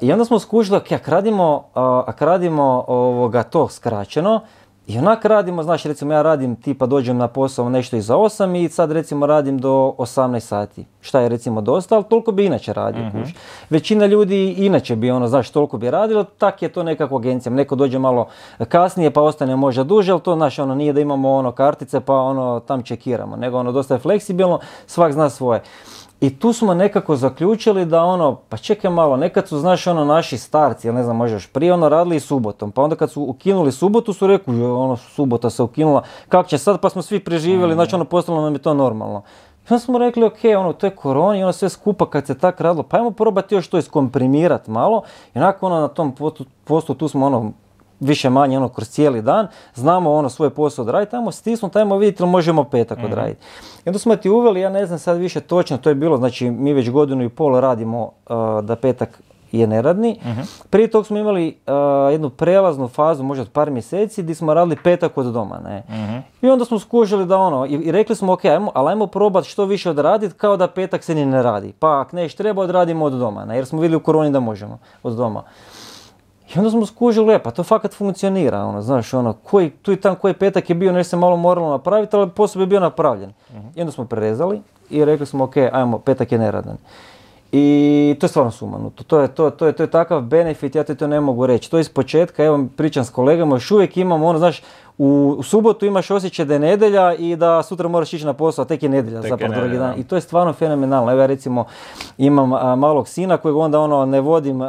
I onda smo skužili, ok, ako radimo, ak radimo ovoga, to skraćeno, i onak radimo, znaš, recimo ja radim, tipa dođem na posao nešto iza 8 i sad recimo radim do 18 sati. Šta je recimo dosta, ali toliko bi inače radio. uh Većina ljudi inače bi ono, znaš, toliko bi radilo, tak je to nekako agencija. Neko dođe malo kasnije pa ostane možda duže, ali to, znaš, ono, nije da imamo ono kartice pa ono tam čekiramo, nego ono dosta je fleksibilno, svak zna svoje. I tu smo nekako zaključili da ono, pa čekaj malo, nekad su, znaš, ono, naši starci, ja ne znam, možda još prije, ono, radili i subotom. Pa onda kad su ukinuli subotu, su rekli, ono, subota se ukinula, kako će sad, pa smo svi preživjeli, mm. znači, ono, postalo nam je to normalno. I onda smo rekli, ok, ono, to je korona i ono sve skupa kad se tak radilo, pa ajmo probati još to iskomprimirat malo. I onako, ono, na tom postu, tu smo, ono, više manje ono kroz cijeli dan, znamo ono svoj posao odraditi, tamo stisnuti, tamo vidjeti ili možemo petak mm odraditi. I onda smo ti uveli, ja ne znam sad više točno, to je bilo, znači mi već godinu i pol radimo uh, da petak je neradni. uh Prije tog smo imali uh, jednu prelaznu fazu, možda od par mjeseci, gdje smo radili petak od doma. Ne? Mhm. I onda smo skužili da ono, i, rekli smo ok, ajmo, ali ajmo probati što više odraditi kao da petak se ni ne radi. Pa ako neš treba odradimo od doma, ne? jer smo vidjeli u koroni da možemo od doma. I onda smo skužili, e, pa to fakat funkcionira, ono, znaš, ono, koji, tu i tam koji petak je bio, nešto se malo moralo napraviti, ali posao je bio napravljen. uh I onda smo prerezali i rekli smo, ok, ajmo, petak je neradan. I to je stvarno sumanuto. To je, to, to, je, to je takav benefit, ja ti to ne mogu reći. To je iz početka, evo pričam s kolegama, još uvijek imamo ono, znaš, u, subotu imaš osjećaj da je nedjelja i da sutra moraš ići na posao, a tek je nedjelja zapravo drugi dan. I to je stvarno fenomenalno. Evo ja recimo imam malog sina kojeg onda ono ne vodim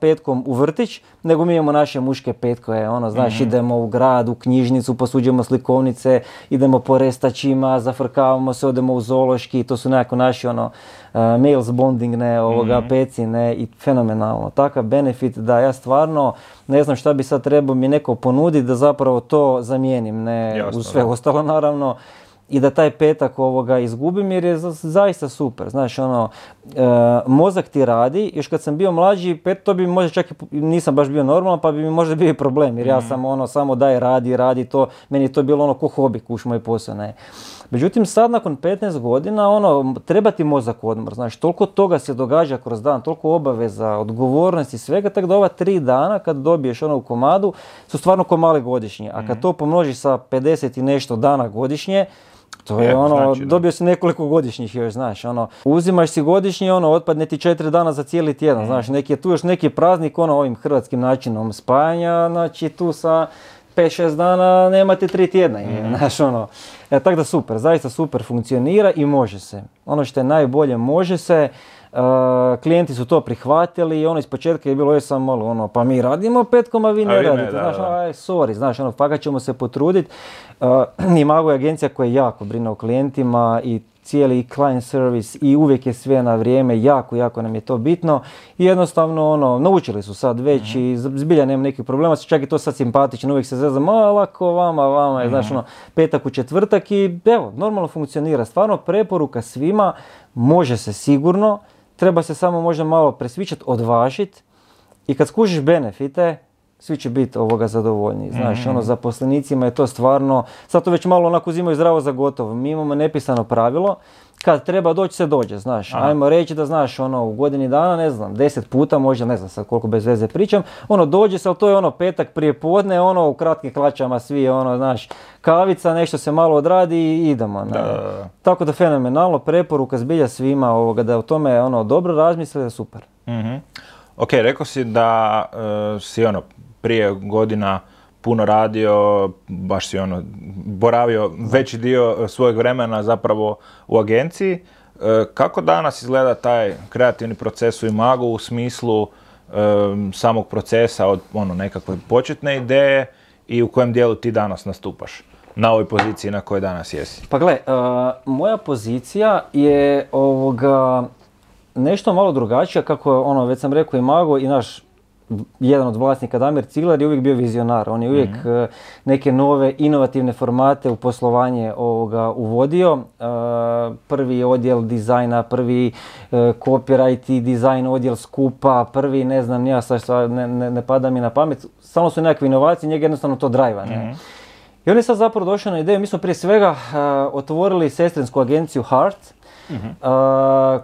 petkom u vrtić, nego mi imamo naše muške petkoje, ono znaš, mm idemo u grad, u knjižnicu, posuđujemo slikovnice, idemo po restačima, zafrkavamo se, odemo u zološki, to su nekako naši ono males bonding, ne, ovoga, mm peci, ne, i fenomenalno. Takav benefit da ja stvarno ne znam šta bi sad trebao mi neko ponuditi da zapravo to zamijenim, ne, u sve ostalo naravno i da taj petak ovoga izgubim jer je zaista super. Znaš, ono, e, mozak ti radi, još kad sam bio mlađi, pet, to bi možda čak i nisam baš bio normalan, pa bi mi možda bio problem, jer ja mhm. sam ono, samo daj, radi, radi to, meni je to bilo ono ko hobi, kuš moj posao, ne. Međutim, sad nakon 15 godina, ono, treba ti mozak odmor, znaš, toliko toga se događa kroz dan, toliko obaveza, odgovornosti, svega, tako da ova tri dana kad dobiješ ono u komadu, su stvarno ko male godišnje, a kad mhm. to pomnožiš sa 50 i nešto dana godišnje, to je, ono, znači, dobio si nekoliko godišnjih još, znaš, ono, uzimaš si godišnji, ono, otpadne ti četiri dana za cijeli tjedan, mm. znaš, neki je tu još neki praznik, ono, ovim hrvatskim načinom spajanja, znači tu sa 5-6 dana nemate tri tjedna, mm. znaš, ono, e, tako da super, zaista super funkcionira i može se. Ono što je najbolje, može se, Uh, klijenti su to prihvatili i ono iz početka je bilo je samo malo ono, pa mi radimo petkom, a vi ne radite. znaš, ono, aj, sorry, znaš, ono, fakat ćemo se potruditi. Uh, (clears throat) I Mago je agencija koja jako brine o klijentima i cijeli client service i uvijek je sve na vrijeme, jako, jako nam je to bitno i jednostavno ono, naučili su sad već i mhm. zbilja nema nekih problema, čak i to sad simpatično, uvijek se zezam, a lako vama, vama je, znaš, mhm. ono, petak u četvrtak i evo, normalno funkcionira, stvarno preporuka svima, može se sigurno, treba se samo možda malo presvičati, odvažiti i kad skužiš benefite, svi će biti ovoga zadovoljni. Znaš, mm ono, zaposlenicima je to stvarno, sad to već malo onako uzimaju zdravo za gotovo. Mi imamo nepisano pravilo, kad treba doći se dođe, znaš. Aha. Ajmo reći da znaš, ono, u godini dana, ne znam, deset puta, možda, ne znam sad koliko bez veze pričam, ono, dođe se, ali to je ono, petak prije podne, ono, u kratkim klačama svi, ono, znaš, kavica, nešto se malo odradi i idemo. Da. Tako da fenomenalno, preporuka zbilja svima ovoga, da o tome, ono, dobro razmisle, super. mm Ok, rekao si da uh, si ono, prije godina puno radio, baš si ono, boravio veći dio svojeg vremena zapravo u agenciji. E, kako danas izgleda taj kreativni proces u Imagu u smislu e, samog procesa od ono, nekakve početne ideje i u kojem dijelu ti danas nastupaš? na ovoj poziciji na kojoj danas jesi? Pa gle, e, moja pozicija je ovoga nešto malo drugačija, kako ono, već sam rekao i Mago i naš jedan od vlasnika Damir Ciglar je uvijek bio vizionar. On je uvijek mhm. eh, neke nove inovativne formate u poslovanje ovoga uvodio. Eh, prvi odjel dizajna, prvi eh, copyright i dizajn odjel skupa, prvi ne znam ja sad ne, ne, ne, pada mi na pamet. Samo su nekakve inovacije, njega jednostavno to drajva. Ne? Mhm. I on je sad zapravo došao na ideju, mi smo prije svega otvorili sestrinsku agenciju Heart, uh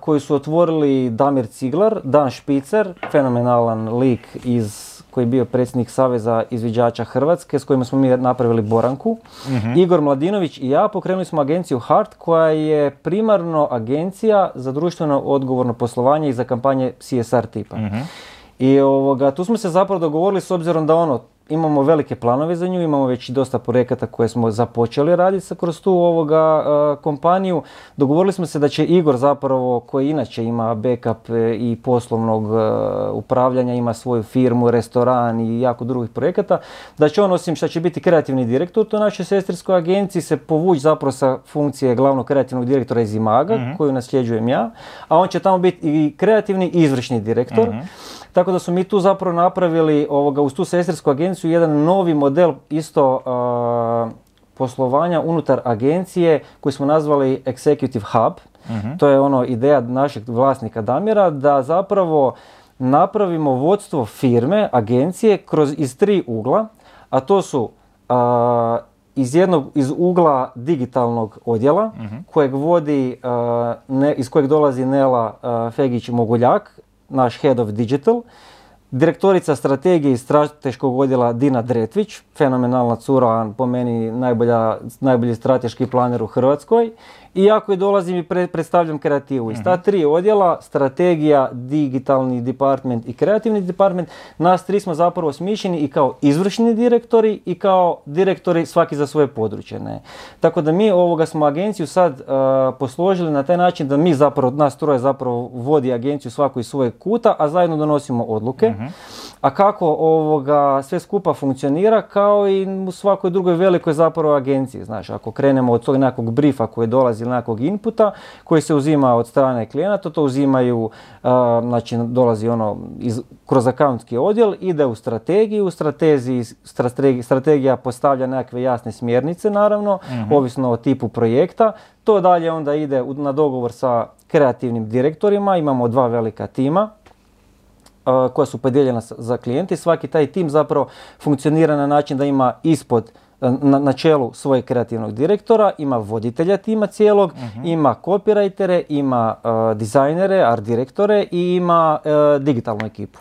koji su otvorili Damir Ciglar, Dan Špicer, fenomenalan lik iz koji je bio predsjednik Saveza izviđača Hrvatske s kojima smo mi napravili Boranku. uh Igor Mladinović i ja pokrenuli smo agenciju Hart koja je primarno agencija za društveno odgovorno poslovanje i za kampanje CSR tipa. uh I ovoga, tu smo se zapravo dogovorili s obzirom da ono, imamo velike planove za nju, imamo već dosta projekata koje smo započeli raditi kroz tu ovoga kompaniju. Dogovorili smo se da će Igor zapravo, koji inače ima backup e, i poslovnog e, upravljanja, ima svoju firmu, restoran i jako drugih projekata, da će on osim što će biti kreativni direktor to našoj sestrinskoj agenciji se povući zapravo sa funkcije glavnog kreativnog direktora iz Imaga, mm koju nasljeđujem ja, a on će tamo biti i kreativni i izvršni direktor. Mhm. Tako da su mi tu zapravo napravili ovoga, uz tu sestrinsku agenciju jedan novi model isto poslovanja unutar agencije koji smo nazvali Executive Hub. Mhm. To je ono ideja našeg vlasnika Damira da zapravo napravimo vodstvo firme, agencije kroz iz tri ugla, a to su iz jednog iz ugla digitalnog odjela mhm. kojeg vodi ne, iz kojeg dolazi Nela Fegić Moguljak naš Head of Digital, direktorica strategije i strateškog odjela Dina Dretvić, fenomenalna cura, po meni najbolja, najbolji strateški planer u Hrvatskoj i ja koji dolazim i pre- predstavljam kreativu. Iz ta tri odjela, strategija, digitalni department i kreativni department, nas tri smo zapravo smišljeni i kao izvršni direktori i kao direktori svaki za svoje područje. Ne? Tako da mi ovoga smo agenciju sad uh, posložili na taj način da mi zapravo, nas troje zapravo vodi agenciju svako iz svojeg kuta, a zajedno donosimo odluke. A kako ovoga sve skupa funkcionira kao i u svakoj drugoj velikoj zapravo agenciji. Znaš, ako krenemo od tog nekakvog briefa koji dolazi ili nekakvog inputa koji se uzima od strane klijenata, to uzimaju, a, znači dolazi ono iz, kroz akauntski odjel, ide u strategiju, u strateziji, strategi- strategija postavlja nekakve jasne smjernice naravno, ovisno o tipu projekta. To dalje onda ide na dogovor sa kreativnim direktorima, imamo dva velika tima, koja su podijeljena za klijente. Svaki taj tim zapravo funkcionira na način da ima ispod na, na čelu svojeg kreativnog direktora, ima voditelja tima cijelog, ima copywritere, ima a, dizajnere, art direktore i ima a, digitalnu ekipu.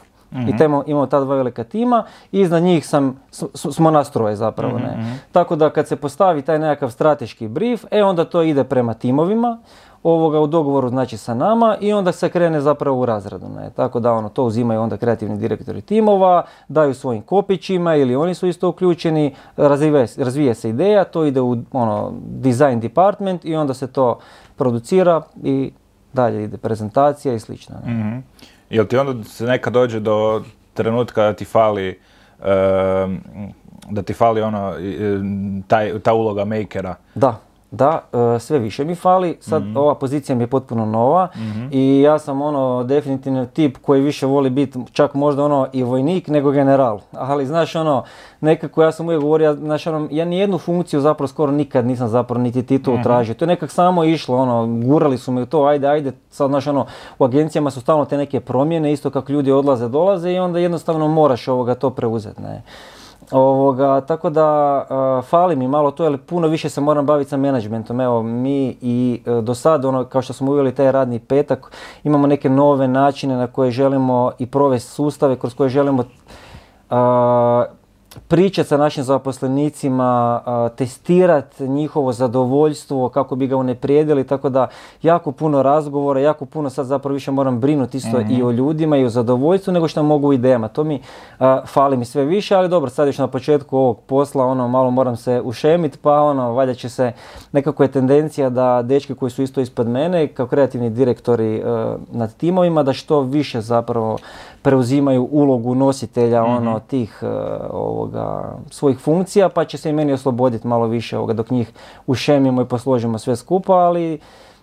I tamo imamo ta dva velika tima i iznad njih sam, s- smo nas troje zapravo. Ne? Tako da kad se postavi taj nekakav strateški brief, e onda to ide prema timovima, ovoga u dogovoru znači sa nama i onda se krene zapravo u razradu. Ne? Tako da ono, to uzimaju onda kreativni direktori timova, daju svojim kopićima ili oni su isto uključeni, razvija, razvija se ideja, to ide u ono, design department i onda se to producira i dalje ide prezentacija i slično. Ne? Mhm. Jel ti onda se nekad dođe do trenutka da ti fali em, da ti fali ono i, taj, ta uloga makera? Da, da, e, sve više mi fali. Sad ova pozicija mi je potpuno nova i ja sam ono definitivno tip koji više voli biti čak možda ono i vojnik nego general. Ali znaš ono, nekako ja sam uvijek govorio, ja, znaš ono, ja nijednu funkciju zapravo skoro nikad nisam zapravo niti titulu tražio. To je nekak samo išlo, ono, gurali su me u to, ajde, ajde, sad znaš ono, u agencijama su stalno te neke promjene, isto kako ljudi odlaze, dolaze i onda jednostavno moraš ovoga to preuzeti, ne. Ovoga, tako da a, fali mi malo to, jer puno više se moram baviti sa menadžmentom. Evo, mi i e, do sada, ono, kao što smo uveli taj radni petak, imamo neke nove načine na koje želimo i provesti sustave kroz koje želimo a, pričati sa našim zaposlenicima, testirati njihovo zadovoljstvo kako bi ga unaprijedili, tako da jako puno razgovora, jako puno sad zapravo više moram brinuti isto i o ljudima i o zadovoljstvu nego što mogu u idejama. To mi a, fali mi sve više, ali dobro, sad još na početku ovog posla ono malo moram se ušemit, pa ono valjda će se nekako je tendencija da dečki koji su isto ispod mene kao kreativni direktori e, nad timovima da što više zapravo preuzimaju ulogu nositelja ono tih e, ovoga svojih funkcija pa će se i meni osloboditi malo više ovoga dok njih ušemimo i posložimo sve skupa, ali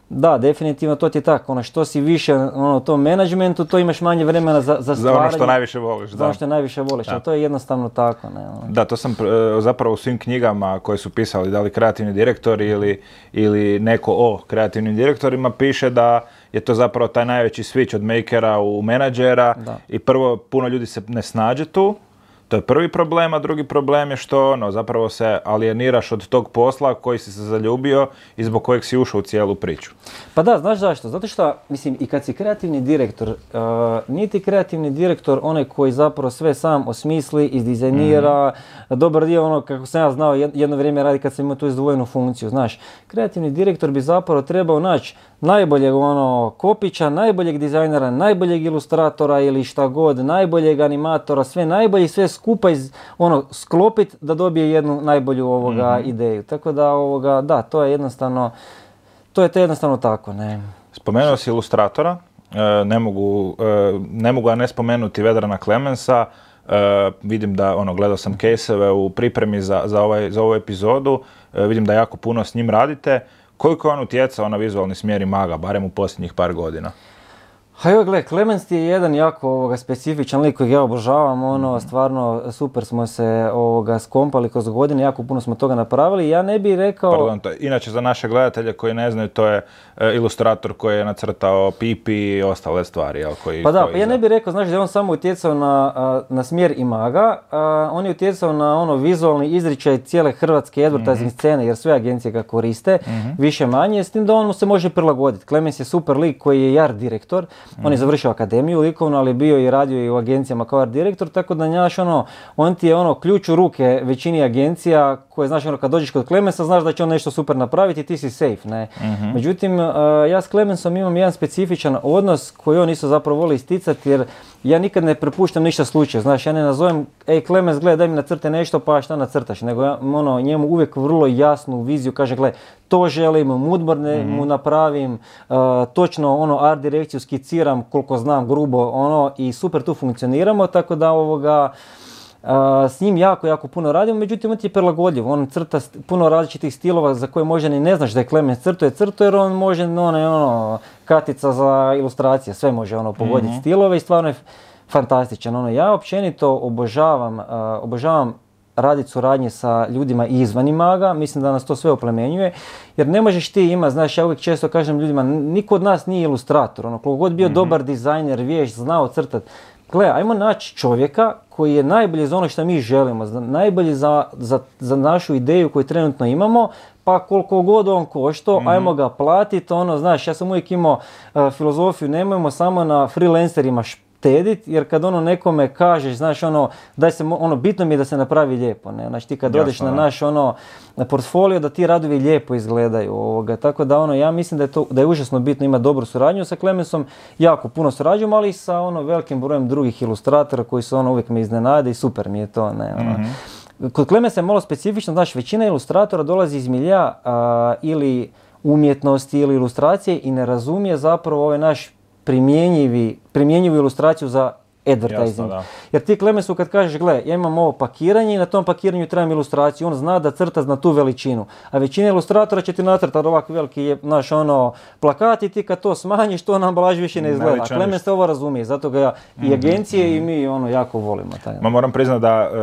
da, definitivno to ti je tako, ono što si više ono, tom menadžmentu, to imaš manje vremena za, za Za stvaranje. ono što najviše voliš, Za da. ono što najviše voliš, to je jednostavno tako, ne, ono. Da, to sam e, zapravo u svim knjigama koje su pisali, da li kreativni direktori ili, ili neko o kreativnim direktorima, piše da je to zapravo taj najveći switch od makera u menadžera Da. i prvo puno ljudi se ne snađe tu, to je prvi problem, a drugi problem je što ono, zapravo se alijeniraš od tog posla koji si se zaljubio i zbog kojeg si ušao u cijelu priču. Pa da, znaš zašto? Zato što, mislim, i kad si kreativni direktor, uh, nije ti kreativni direktor onaj koji zapravo sve sam osmisli, izdizajnira, dobar dio ono, kako sam ja znao, jed- jedno vrijeme radi kad sam imao tu izdvojenu funkciju, znaš. Kreativni direktor bi zapravo trebao naći najboljeg ono kopića, najboljeg dizajnera, najboljeg ilustratora ili šta god, najboljeg animatora, sve najbolje i sve skupa iz, ono, sklopit da dobije jednu najbolju ovoga ideju. Tako da, ovoga, da, to je jednostavno, to je to jednostavno tako, ne. Spomenuo si ilustratora, e, ne mogu, e, ne mogu a ne spomenuti Vedrana Klemensa, e, vidim da, ono, gledao sam kejseve u pripremi za, za, ovaj, za ovu epizodu, e, vidim da jako puno s njim radite. Koliko je on utjecao na vizualni smjer i maga, barem u posljednjih par godina? Ha evo gle, Clemens ti je jedan jako ovoga, specifičan lik kojeg ja obožavam, ono, stvarno super smo se ovoga, skompali kroz godine, jako puno smo toga napravili. Ja ne bih rekao... Pardon, to je, inače za naše gledatelje koji ne znaju, to je e, ilustrator koji je nacrtao Pipi i ostale stvari, jel, koji Pa da, pa ja ne bih rekao, znaš, da je on samo utjecao na, na smjer imaga, a, on je utjecao na ono vizualni izričaj cijele hrvatske advertising scene, jer sve agencije ga koriste, više manje, s tim da on mu se može prilagoditi. Clemens je super lik koji je jar direktor, On je završio akademiju likovno, ali bio i radio i u agencijama kao art direktor, tako da njaš ono, on ti je ono ključ u ruke većini agencija koje znaš ono kad dođeš kod Klemensa znaš da će on nešto super napraviti i ti si safe, ne. Međutim, uh, ja s Clemensom imam jedan specifičan odnos koji on isto zapravo voli isticati jer ja nikad ne prepuštam ništa slučaju, znaš, ja ne nazovem, ej Clemens, gledaj, daj mi nacrte nešto, pa šta nacrtaš, nego ja ono, njemu uvijek vrlo jasnu viziju, kaže, gle, to želim, mudborne mu napravim, uh, točno ono art direkciju skiciram koliko znam grubo, ono, i super tu funkcioniramo, tako da ovoga, s njim jako, jako puno radimo, međutim on ti je prilagodljiv, on crta puno različitih stilova za koje možda ni ne znaš da je Clemens crto je crto jer on može ono, ono, katica za ilustracije, sve može ono pogoditi stilove i stvarno je fantastičan. Ono, ja općenito obožavam, uh, obožavam raditi suradnje sa ljudima izvan imaga, mislim da nas to sve oplemenjuje, jer ne možeš ti ima, znaš, ja uvijek često kažem ljudima, niko od nas nije ilustrator, ono, koliko god bio dobar dizajner, vješt, znao crtat, gle, ajmo naći čovjeka koji je najbolji za ono što mi želimo, za, najbolji za, za, za našu ideju koju trenutno imamo, pa koliko god on košto, ajmo ga platiti, ono, znaš, ja sam uvijek imao uh, filozofiju, nemojmo samo na freelancerima štedit, jer kad ono nekome kažeš, znaš, ono, daj se, ono, bitno mi je da se napravi lijepo, ne, znači ti kad Jasno, odeš na naš, ono, na portfolio, da ti radovi lijepo izgledaju, ovoga, tako da, ono, ja mislim da je to, da je užasno bitno imati dobru suradnju sa Clemensom, jako puno surađujemo, ali i sa, ono, velikim brojem drugih ilustratora koji su, ono, uvijek me iznenade i super mi je to, ne, ono. Kod Clemensa je malo specifično, znaš, većina ilustratora dolazi iz milja a, ili umjetnosti ili ilustracije i ne razumije zapravo ovaj naš primjenjivi, primjenjivu ilustraciju za advertising. da. Jer ti Clemensu kad kažeš, gle, ja imam ovo pakiranje i na tom pakiranju trebam ilustraciju, on zna da crta na tu veličinu. A većina ilustratora će ti nacrtati ovak veliki je, naš ono, plakat i ti kad to smanjiš, to na ambalaži više ne izgleda. A Clemens ništa. ovo razumije, zato ga ja, i agencije i mi ono jako volimo. Taj. Ma moram priznati da e,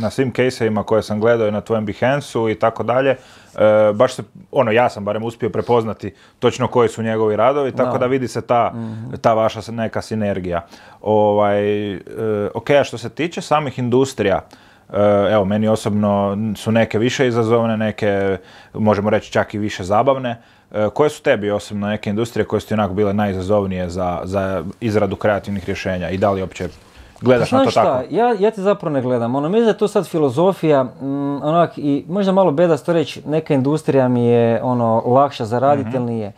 na svim caseima koje sam gledao i na tvojem Behance-u i tako dalje, e, baš se, ono, ja sam barem uspio prepoznati točno koji su njegovi radovi, tako Da. da vidi se ta, ta vaša neka sinergija. Ovaj, e, ok, a što se tiče samih industrija, e, evo, meni osobno su neke više izazovne, neke, možemo reći, čak i više zabavne. E, koje su tebi osobno neke industrije koje su ti onako bile najizazovnije za, za izradu kreativnih rješenja i da li uopće gledaš na to šta, tako? ja, ja ti zapravo ne gledam. Ono, mislim da je to sad filozofija, mm, onak, i možda malo bedasto reći, neka industrija mi je ono, lakša za raditi Mhm. ili nije.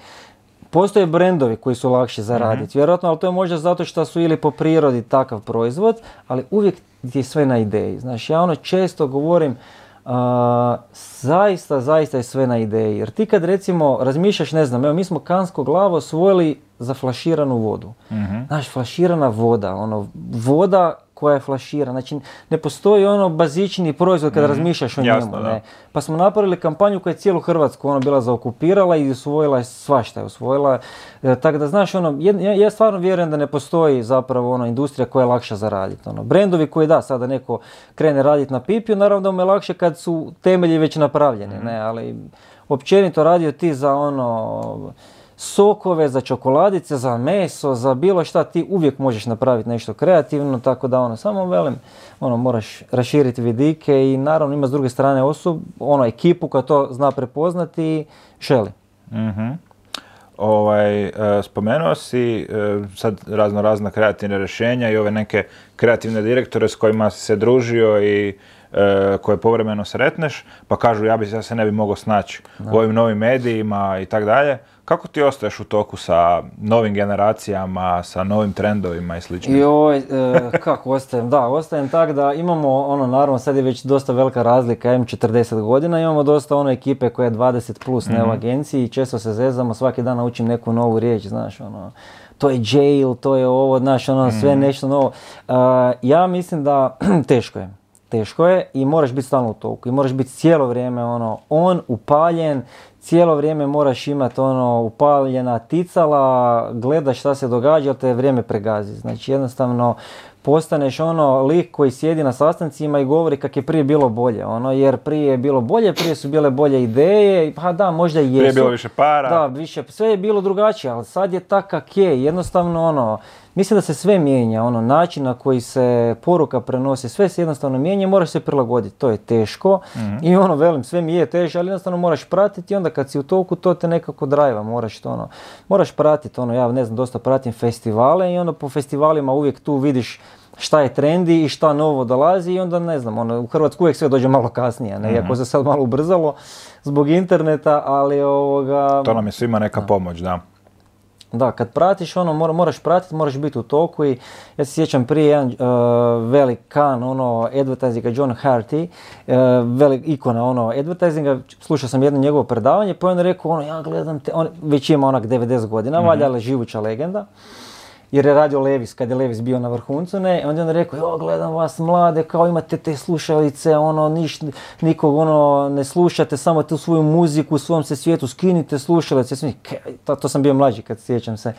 Postoje brendovi koji su lakši za raditi, vjerojatno, ali to je možda zato što su ili po prirodi takav proizvod, ali uvijek ti je sve na ideji. Znaš, ja ono često govorim, a, zaista, zaista je sve na ideji. Jer ti kad recimo razmišljaš, ne znam, evo mi smo kansko glavo osvojili za flaširanu vodu. Znaš, flaširana voda, ono, voda koja je flaširana. Znači, ne postoji ono bazični proizvod kada razmišljaš o Jasno, njemu. da. Ne? Pa smo napravili kampanju koja je cijelu Hrvatsku ono bila zaokupirala i usvojila je svašta je usvojila. E, tako da znaš ono, jed- ja, ja stvarno vjerujem da ne postoji zapravo ono industrija koja je lakša za raditi. Ono. Brendovi koji da, sada neko krene raditi na pipiju, naravno da mu je lakše kad su temelji već napravljeni, ne, ali općenito radio ti za ono sokove, za čokoladice, za meso, za bilo šta, ti uvijek možeš napraviti nešto kreativno, tako da ono, samo velim, ono, moraš raširiti vidike i naravno ima s druge strane osob, ono, ekipu koja to zna prepoznati i želi. Mhm. Ovaj, e, spomenuo si e, sad razno razna kreativna rješenja i ove neke kreativne direktore s kojima si se družio i e, koje povremeno sretneš, pa kažu ja, bi, ja se ne bi mogao snaći u ovim novim medijima i tak dalje. Kako ti ostaješ u toku sa novim generacijama, sa novim trendovima i slično? Joj, e, kako ostajem? Da, ostajem tak da imamo, ono, naravno sad je već dosta velika razlika, ja imam 40 godina, imamo dosta ono ekipe koja je 20 plus ne u agenciji i često se zezamo, svaki dan naučim neku novu riječ, znaš, ono, to je jail, to je ovo, znaš, ono, sve nešto novo. E, ja mislim da (clears throat) teško je. Teško je i moraš biti stalno u toku i moraš biti cijelo vrijeme ono on upaljen, cijelo vrijeme moraš imati ono upaljena ticala, gledaš šta se događa, jer te vrijeme pregazi. Znači jednostavno postaneš ono lik koji sjedi na sastancima i govori kak je prije bilo bolje, ono jer prije je bilo bolje, prije su bile bolje ideje, pa da možda i jesu. Prije je bilo više para. Da, više, sve je bilo drugačije, ali sad je tak kak je, jednostavno ono, mislim da se sve mijenja, ono, način na koji se poruka prenosi, sve se jednostavno mijenja, moraš se prilagoditi, to je teško. I ono, velim, sve mi je teže, ali jednostavno moraš pratiti i onda kad si u toku to te nekako drajva, moraš to ono, moraš pratiti ono, ja ne znam, dosta pratim festivale i onda po festivalima uvijek tu vidiš šta je trendi i šta novo dolazi i onda ne znam, ono, u Hrvatsku uvijek sve dođe malo kasnije, ne, iako se sad malo ubrzalo zbog interneta, ali ovoga... To nam je svima neka pomoć, da. Da, kad pratiš ono, moraš pratiti, moraš biti u toku i ja se sjećam prije jedan uh, velik kan ono advertisinga John Harty, uh, velik ikona ono advertisinga, slušao sam jedno njegovo predavanje pa on rekao ono ja gledam te, on već ima onak 90 godina, mm valjda živuća legenda jer je radio Levis, kad je Levis bio na vrhuncu, ne, onda je on rekao, jo, gledam vas mlade, kao imate te slušalice, ono, niš, nikog, ono, ne slušate, samo tu svoju muziku, u svom se svijetu, skinite slušalice, to, to, sam bio mlađi kad sjećam se,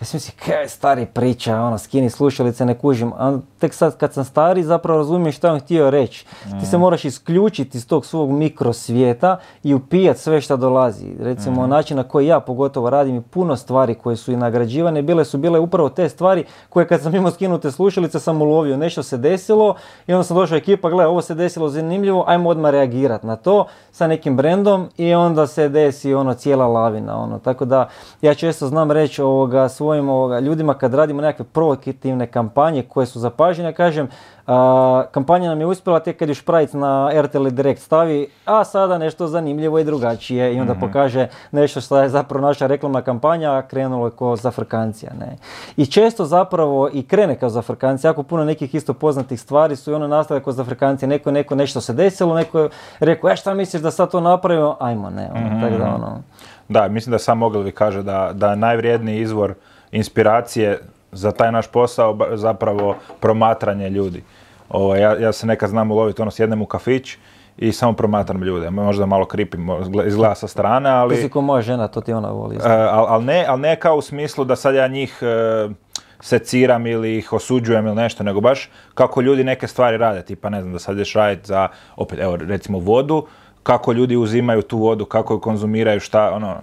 ja sam mislim, kaj stari priča, ono, skini slušalice, ne kužim, a tek sad kad sam stari zapravo razumijem što on htio reći. Ti se mm. moraš isključiti iz tog svog mikrosvijeta i upijat sve što dolazi. Recimo, mm. način na koji ja pogotovo radim i puno stvari koje su i nagrađivane, bile su bile upravo te stvari koje kad sam imao skinute slušalice sam ulovio, nešto se desilo i onda sam došao ekipa, gle, ovo se desilo zanimljivo, ajmo odmah reagirati na to sa nekim brendom i onda se desi ono cijela lavina. Ono. Tako da ja često znam reći ovoga, svojim ovoga, ljudima kad radimo nekakve provokativne kampanje koje su zapažene, kažem, a, kampanja nam je uspjela tek kad ju Šprajc na RTL Direct stavi, a sada nešto zanimljivo i drugačije i onda mhm. pokaže nešto što je zapravo naša reklamna kampanja, a krenulo je kao zafrkancija. Ne. I često zapravo i krene kao zafrkancija, jako puno nekih isto poznatih stvari su i ono nastave kao zafrkancije, neko, neko nešto se desilo, neko je rekao, e šta misliš da sad to napravimo, ajmo ne, ono, tako da mhm. ono. Da, mislim da sam Ogilvy kaže da, da najvrijedniji izvor inspiracije za taj naš posao zapravo promatranje ljudi. Ovo, ja, ja se nekad znam uloviti, ono, sjednem u kafić i samo promatram ljude. Možda malo kripim, izgleda sa strane, ali... Ti si ko moja žena, to ti ona voli. Uh, ali ne, al ne kao u smislu da sad ja njih uh, seciram ili ih osuđujem ili nešto, nego baš kako ljudi neke stvari rade. Tipa, ne znam, da sad ješ raditi za, opet, evo, recimo vodu, kako ljudi uzimaju tu vodu, kako ju konzumiraju, šta, ono,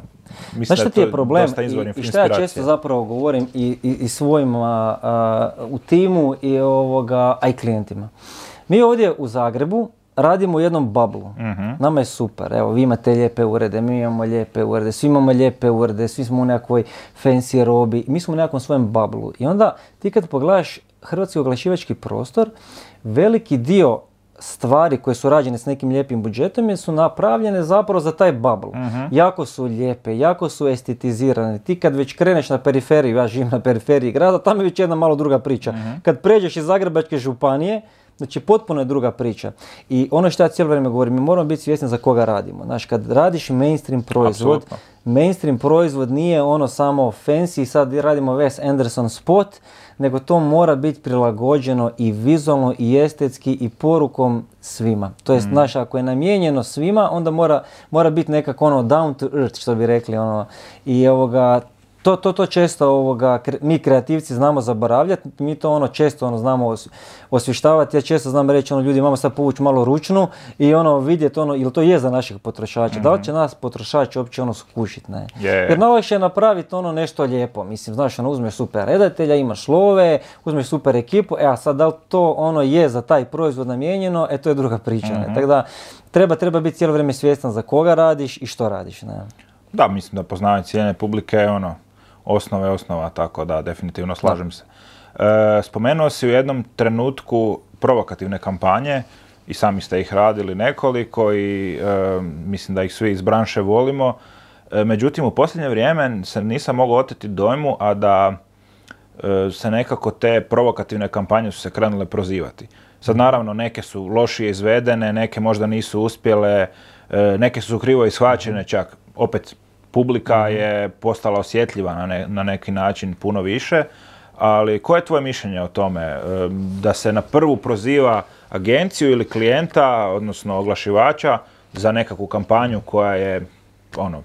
Mislim Znaš što ti je problem i, i šta ja često zapravo govorim i, i, i svojim u timu i, ovoga, a i klijentima. Mi ovdje u Zagrebu radimo u jednom bablu. uh Nama je super. Evo, vi imate lijepe urede, mi imamo lijepe urede, svi imamo lijepe urede, svi smo u nekakvoj fancy robi. Mi smo u nekakvom svojem bablu. I onda ti kad pogledaš hrvatski oglašivački prostor, veliki dio stvari koje su rađene s nekim lijepim budžetom su napravljene zapravo za taj bubble. uh Jako su lijepe, jako su estetizirane. Ti kad već kreneš na periferiju, ja živim na periferiji grada, tamo je već jedna malo druga priča. uh Kad pređeš iz Zagrebačke županije, Znači, potpuno je druga priča. I ono što ja cijelo vrijeme govorim, mi moramo biti svjesni za koga radimo. Znači, kad radiš mainstream proizvod, mainstream proizvod nije ono samo fancy, sad radimo Wes Anderson spot, nego to mora biti prilagođeno i vizualno i estetski i porukom svima. To jest, mm. ako je namijenjeno svima, onda mora, mora biti nekako ono down to earth, što bi rekli. Ono. I ovoga, to, to, to često ovoga, mi kreativci znamo zaboravljati, mi to ono često ono znamo osvještavati, ja često znam reći ono ljudi imamo sad povući malo ručnu i ono vidjeti ono, ili to je za naših potrošača, da li će mhm. nas potrošač uopće ono skušiti, ne? Yeah. Jer najlakše je napraviti ono nešto lijepo, mislim, znaš, ono uzmeš super redatelja, imaš love, uzmeš super ekipu, e a sad da li to ono je za taj proizvod namijenjeno, e to je druga priča, ne? Mhm. Tako da treba, treba biti cijelo vrijeme svjestan za koga radiš i što radiš, ne? Da, mislim da poznavanje cijene publike je ono, osnove osnova, tako da definitivno slažem se. E, spomenuo si u jednom trenutku provokativne kampanje i sami ste ih radili nekoliko i e, mislim da ih svi iz branše volimo. E, međutim, u posljednje vrijeme se nisam mogao oteti dojmu, a da se nekako te provokativne kampanje su se krenule prozivati. Sad naravno neke su lošije izvedene, neke možda nisu uspjele, neke su krivo ishvaćene čak. Opet publika je postala osjetljiva na, na neki način puno više, ali koje je tvoje mišljenje o tome? Da se na prvu proziva agenciju ili klijenta, odnosno oglašivača, za nekakvu kampanju koja je ono,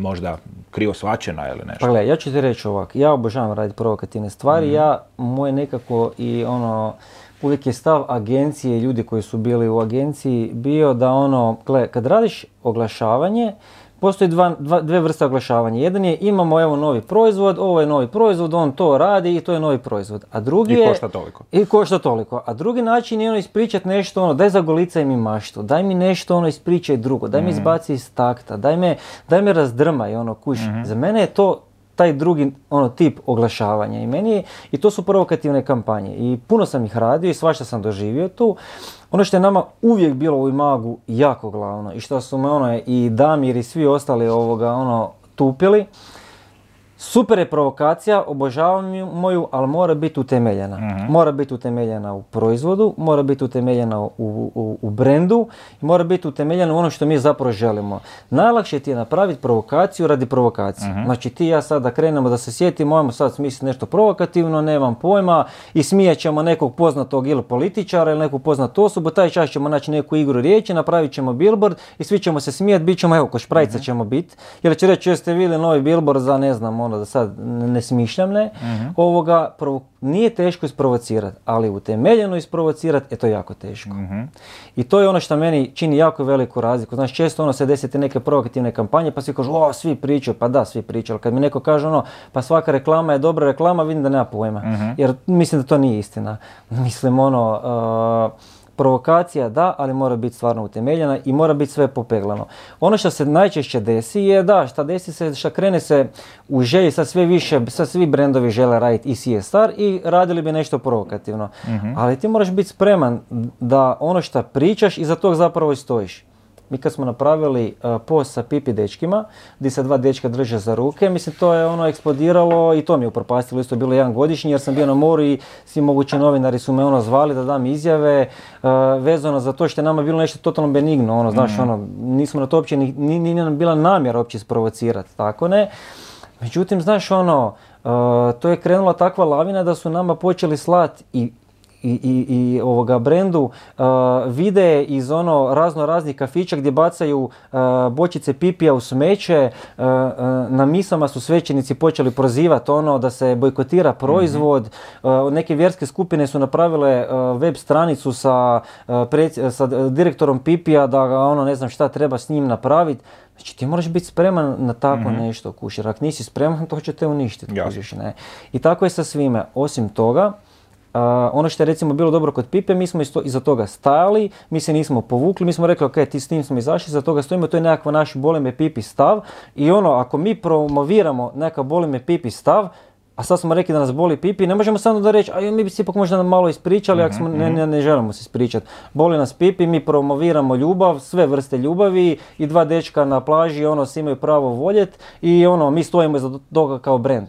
možda krivo svačena ili nešto. Pa gledaj, ja ću ti reći ovako, ja obožavam raditi provokativne stvari, mm ja, moje nekako i ono, uvijek je stav agencije i ljudi koji su bili u agenciji bio da ono, gle, kad radiš oglašavanje, postoji dva, dva, dve vrste oglašavanja. Jedan je imamo evo novi proizvod, ovo je novi proizvod, on to radi i to je novi proizvod. A drugi I košta toliko. I košta toliko. A drugi način je ono ispričat nešto ono, daj zagolicaj mi maštu, daj mi nešto ono ispričaj drugo, daj mi izbaci iz takta, daj me, daj me razdrmaj ono kuš. Za mene je to taj drugi ono tip oglašavanja i meni i to su provokativne kampanje i puno sam ih radio i svašta sam doživio tu. Ono što je nama uvijek bilo u Imagu jako glavno i što su me ono i Damir i svi ostali ovoga ono tupili. Super je provokacija, obožavam ju moju, ali mora biti utemeljena. Mora biti utemeljena u proizvodu, mora biti utemeljena u, u, u brendu i mora biti utemeljena u ono što mi zapravo želimo. Najlakše ti je napraviti provokaciju radi provokacije. Znači ti i ja sad da krenemo da se sjetimo, ajmo sad smisliti nešto provokativno, nemam pojma i smijat ćemo nekog poznatog ili političara ili neku poznatu osobu, taj čas ćemo naći neku igru riječi, napravit ćemo billboard i svi ćemo se smijati, bit ćemo, evo, ko šprajca ćemo biti. Jer će reći, jeste vidjeli novi billboard za, ne znam, ono, da sad ne smišljam, ne, ovoga, provo- nije teško isprovocirati, ali utemeljeno isprovocirati, je to jako teško. I to je ono što meni čini jako veliku razliku. Znači, često ono se desi te neke provokativne kampanje, pa svi kažu, o, svi pričaju, pa da, svi pričaju, ali kad mi neko kaže ono, pa svaka reklama je dobra reklama, vidim da nema pojma. Jer mislim da to nije istina. Mislim, ono, uh, provokacija da, ali mora biti stvarno utemeljena i mora biti sve popeglano. Ono što se najčešće desi je da, šta desi se, šta krene se u želji, sad sve više, sad svi brendovi žele raditi i CSR i radili bi nešto provokativno. Ali ti moraš biti spreman da ono što pričaš i za tog zapravo i stojiš. Mi kad smo napravili uh, post sa pipi dečkima, gdje se dva dečka drže za ruke, mislim to je ono eksplodiralo i to mi je upropastilo, isto je bilo jedan godišnji jer sam bio na moru i svi mogući novinari su me ono zvali da dam izjave uh, vezano za to što je nama bilo nešto totalno benigno, ono, znaš, ono, nismo na to uopće, ni, ni, nam bila namjera uopće isprovocirati, tako ne. Međutim, znaš, ono, uh, to je krenula takva lavina da su nama počeli slat i i, i, i ovoga brendu uh, vide iz ono razno raznih kafića gdje bacaju uh, bočice pipija u smeće, uh, uh, na misama su svećenici počeli prozivati ono da se bojkotira proizvod, Uh, neke vjerske skupine su napravile uh, web stranicu sa, uh, preds- sa direktorom pipija da ga ono ne znam šta treba s njim napraviti. Znači ti moraš biti spreman na tako nešto kušer. Ako nisi spreman to će te uništiti. Jasno. kužiš, ne. I tako je sa svime. Osim toga, a, ono što je recimo bilo dobro kod Pipe, mi smo isto, iza toga stajali, mi se nismo povukli, mi smo rekli ok, ti s tim smo izašli, iza toga stojimo, to je nekakva naš boli me Pipi stav i ono, ako mi promoviramo nekakav boli me Pipi stav, a sad smo rekli da nas boli pipi, ne možemo samo da reći, a mi bi se ipak možda malo ispričali, ako smo, ne, ne, ne želimo se ispričati. Boli nas pipi, mi promoviramo ljubav, sve vrste ljubavi i dva dečka na plaži, ono, svi imaju pravo voljet i ono, mi stojimo iza toga kao brand.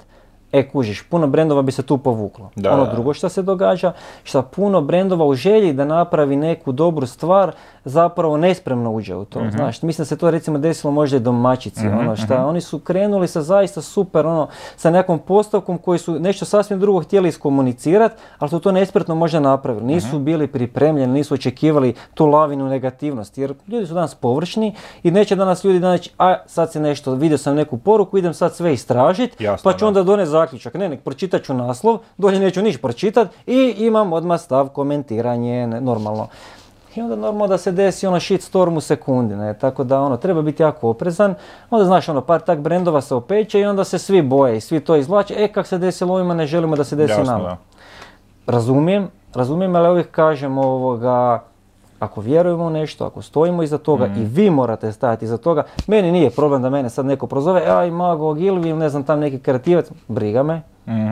E, kužiš, puno brendova bi se tu povuklo. Da, ono drugo što se događa, što puno brendova u želji da napravi neku dobru stvar, zapravo nespremno uđe u to. Mhm. Znaš, mislim da se to recimo desilo možda i domaćici, ono šta, oni su krenuli sa zaista super, ono, sa nekom postavkom koji su nešto sasvim drugo htjeli iskomunicirati, ali su to nespretno možda napravili. Nisu Mhm. bili pripremljeni, nisu očekivali tu lavinu negativnosti, jer ljudi su danas površni i neće danas ljudi danas, a sad se nešto, vidio sam neku poruku, idem sad sve istražiti, pa ću da. onda doneti zaključak. Ne, nek pročitat ću naslov, dolje neću niš pročitat i imam odmah stav komentiranje, ne, normalno. I onda normalno da se desi ono shitstorm u sekundi, ne, tako da ono, treba biti jako oprezan, onda znaš ono, par tak brendova se opeće i onda se svi boje i svi to izvlače, e kak se desilo ovima, ne želimo da se desi Jasno, nama. da. Razumijem, razumijem, ali uvijek kažem ovoga, ako vjerujemo u nešto, ako stojimo iza toga i vi morate stajati iza toga, meni nije problem da mene sad neko prozove, aj Mago ne znam tam neki kreativac, briga me,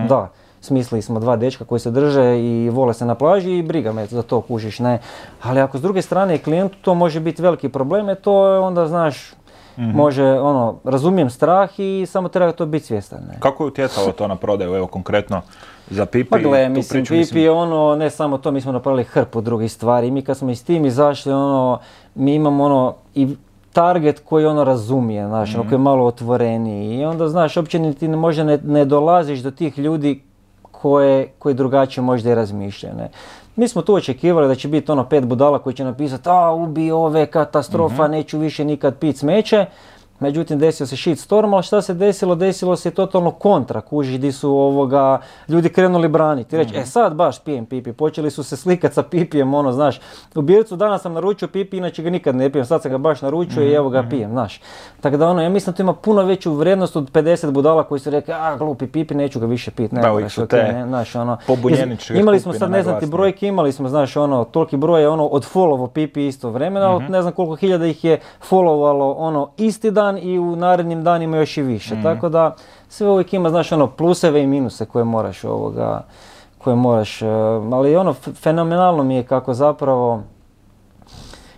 da. Smislili smo dva dečka koji se drže i vole se na plaži i briga me za to kužiš, ne. Ali ako s druge strane klijentu to može biti veliki problem, e to je onda znaš, može ono, razumijem strah i samo treba to biti svjestan. Ne. Kako je utjecalo to na prodaju, evo konkretno za Pipi? Pa gle, mislim, priču, Pipi je ono, ne samo to, mi smo napravili hrpu drugih stvari. I mi kad smo i s tim izašli, ono, mi imamo ono, i target koji ono razumije, znaš, ono, koji je malo otvoreniji. I onda, znaš, uopće ti ne, možda ne, ne dolaziš do tih ljudi koje, koji drugačije možda i razmišljaju, ne. Mi smo tu očekivali da će biti ono pet budala koji će napisati, a ubi ove, katastrofa, neću više nikad pit smeće. Međutim, desio se shit storm, ali šta se desilo? Desilo se totalno kontra, kuži, di su ovoga, ljudi krenuli braniti. Reći, e sad baš pijem pipi. Počeli su se slikati sa pipijem, ono, znaš. U Bircu danas sam naručio pipi, inače ga nikad ne pijem. Sad sam ga baš naručio i evo ga pijem, znaš. Tako da ono, ja mislim da to ima puno veću vrijednost od 50 budala koji su rekli, a glupi pipi, neću ga više piti. Ne, Da, te ne, znaš, ono. Imali smo sad, ne znam ti brojke, imali smo, znaš, ono, toliki broj je ono od followo pipi isto vremena, ali ne znam koliko hiljada ih je followalo ono isti dan i u narednim danima još i više. Tako da sve uvijek ima, znaš, ono, pluseve i minuse koje moraš ovoga, koje moraš, eh, ali ono, fenomenalno mi je kako zapravo,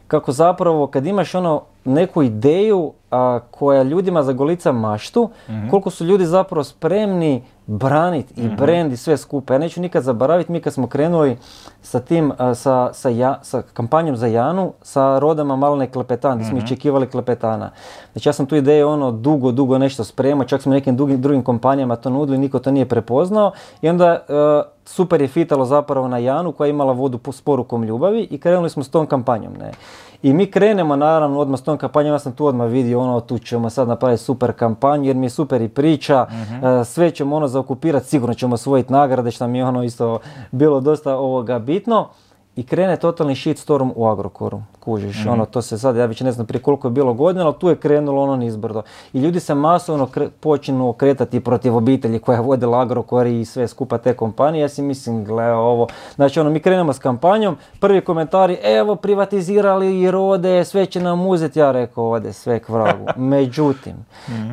kako zapravo kad imaš ono neku ideju a, koja ljudima zagolica maštu, koliko su ljudi zapravo spremni braniti i brand i sve skupa. Ja neću nikad zaboraviti, mi kad smo krenuli sa tim, a, sa, sa, ja- sa kampanjom za Janu, sa rodama Malene Klepetan, gdje smo iščekivali Klepetana. Znači ja sam tu ideju ono dugo, dugo nešto spremao, čak smo nekim drugim, drugim kompanijama to nudili, niko to nije prepoznao i onda e, super je fitalo zapravo na Janu koja je imala vodu po- s porukom ljubavi i krenuli smo s tom kampanjom. Ne? I mi krenemo naravno odmah s tom kampanjom, ja sam tu odmah vidio ono tu ćemo sad napraviti super kampanju jer mi je super i priča, e, sve ćemo ono zaokupirati, sigurno ćemo osvojiti nagrade što mi je ono isto bilo dosta ovoga bitno. I krene totalni shitstorm u Agrokoru, kužiš, ono, to se sad, ja već ne znam prije koliko je bilo godina, ali tu je krenulo ono nizbrdo. I ljudi se masovno kre- počinu okretati protiv obitelji koja je vodila Agrokor i sve skupa te kompanije, ja si mislim, gle ovo, znači ono, mi krenemo s kampanjom, prvi komentari, evo, privatizirali i rode, sve će nam uzeti, ja rekao, ode sve k vragu. (laughs) Međutim,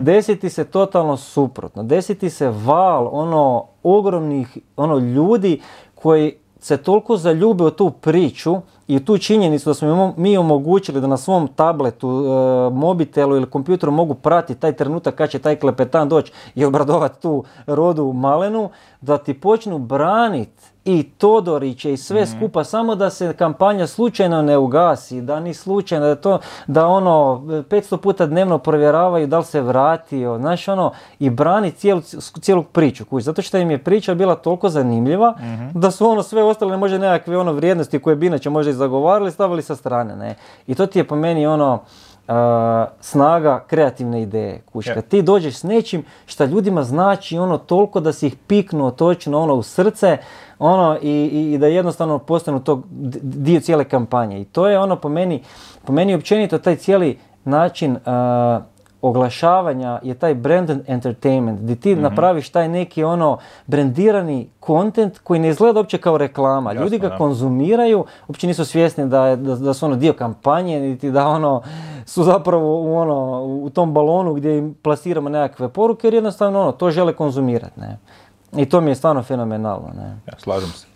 desiti se totalno suprotno, desiti se val, ono, ogromnih, ono, ljudi koji se toliko zaljube u tu priču i tu činjenicu da smo mi omogućili da na svom tabletu, e, mobitelu ili kompjuteru mogu pratiti taj trenutak kad će taj klepetan doći i obradovati tu rodu malenu, da ti počnu braniti i Todoriće i sve skupa, samo da se kampanja slučajno ne ugasi, da ni slučajno, da to, da ono 500 puta dnevno provjeravaju da li se vratio, znaš ono, i brani cijelu, cijelu priču, kužiš, zato što im je priča bila toliko zanimljiva, da su ono sve ostale možda nekakve ono vrijednosti koje bi inače možda i zagovarali, stavili sa strane, ne. I to ti je po meni ono, snaga kreativne ideje. Kuš, Je. kad ti dođeš s nečim šta ljudima znači ono toliko da si ih piknuo točno ono u srce ono i, i, i da jednostavno postanu to dio cijele kampanje. I to je ono po meni, po meni općenito taj cijeli način a, oglašavanja je taj branded entertainment, gdje ti napraviš taj neki ono brendirani kontent koji ne izgleda uopće kao reklama. Ljudi Jasno, ga da. konzumiraju, uopće nisu svjesni da, je- da, da su ono dio kampanje, niti da ono su zapravo u, ono, u tom balonu gdje im plasiramo nekakve poruke, jer jednostavno ono, to žele konzumirati. Ne? I to mi je stvarno fenomenalno. Ne? Ja, slažem se.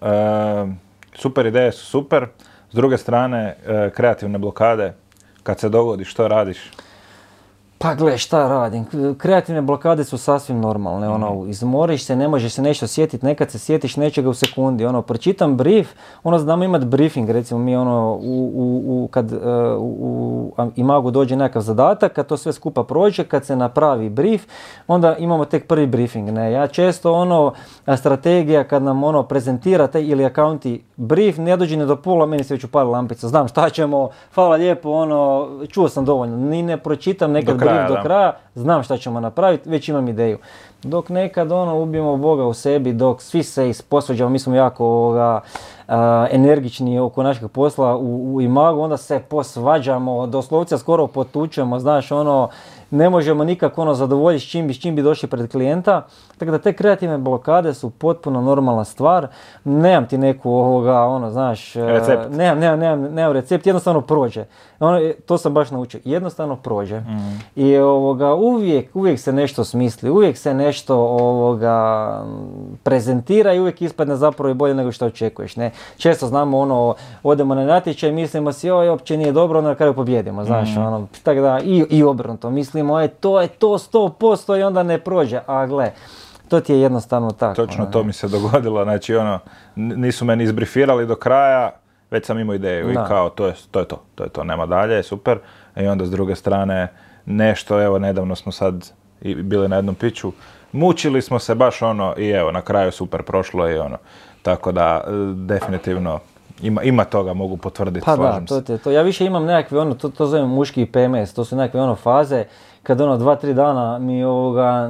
E, super ideje su super. S druge strane, e, kreativne blokade, kad se dogodi, što radiš? Pa gle, šta radim? Kreativne blokade su sasvim normalne, ono, izmoriš se, ne možeš se nešto sjetiti, nekad se sjetiš nečega u sekundi, ono, pročitam brief, ono, znamo imati briefing, recimo mi, ono, u, u, u- kad e, u, u imagu dođe nekakav zadatak, kad to sve skupa prođe, kad se napravi brief, onda imamo tek prvi briefing, ne, ja često, ono, strategija kad nam, ono, prezentirate ili akaunti brief, ne dođe ni do pola, meni se već upali lampica, znam šta ćemo, hvala lijepo, ono, čuo sam dovoljno, ni ne pročitam nekad Do kraja, brief do da. kraja, znam šta ćemo napraviti, već imam ideju. Dok nekad ono ubijemo Boga u sebi, dok svi se isposveđamo, mi smo jako ovoga, a, energični oko našeg posla u, u imagu, onda se posvađamo, doslovce skoro potučemo, znaš ono, ne možemo nikako ono zadovoljiti s čim bi, s čim bi došli pred klijenta. Tako da te kreativne blokade su potpuno normalna stvar. Nemam ti neku ovoga, ono, znaš, e, Recept. nemam, nemam, nemam, nemam recept, jednostavno prođe. Ono, e, to sam baš naučio, jednostavno prođe. I ovoga, uvijek, uvijek se nešto smisli, uvijek se nešto ovoga, prezentira i uvijek ispadne zapravo i bolje nego što očekuješ. Ne? Često znamo ono, odemo na natječaj, mislimo si, oj, uopće nije dobro, onda na kraju pobjedimo, znaš, ono, tako da, i, i obrnuto, mislimo, e, to je to 100% i onda ne prođe, a gle, to ti je jednostavno tako. Točno ono, to mi se dogodilo, znači ono, nisu me ni izbrifirali do kraja, već sam imao ideju Da. i kao to je, to je to, to je to, nema dalje, super. I onda s druge strane nešto, evo nedavno smo sad i bili na jednom piću, mučili smo se baš ono i evo na kraju super prošlo i ono. Tako da e, definitivno ima, ima toga, mogu potvrditi, Pa da, to je to. Ja više imam nekakve ono, to, to zovem muški PMS, to su nekakve ono faze kad ono dva, tri dana mi ovoga,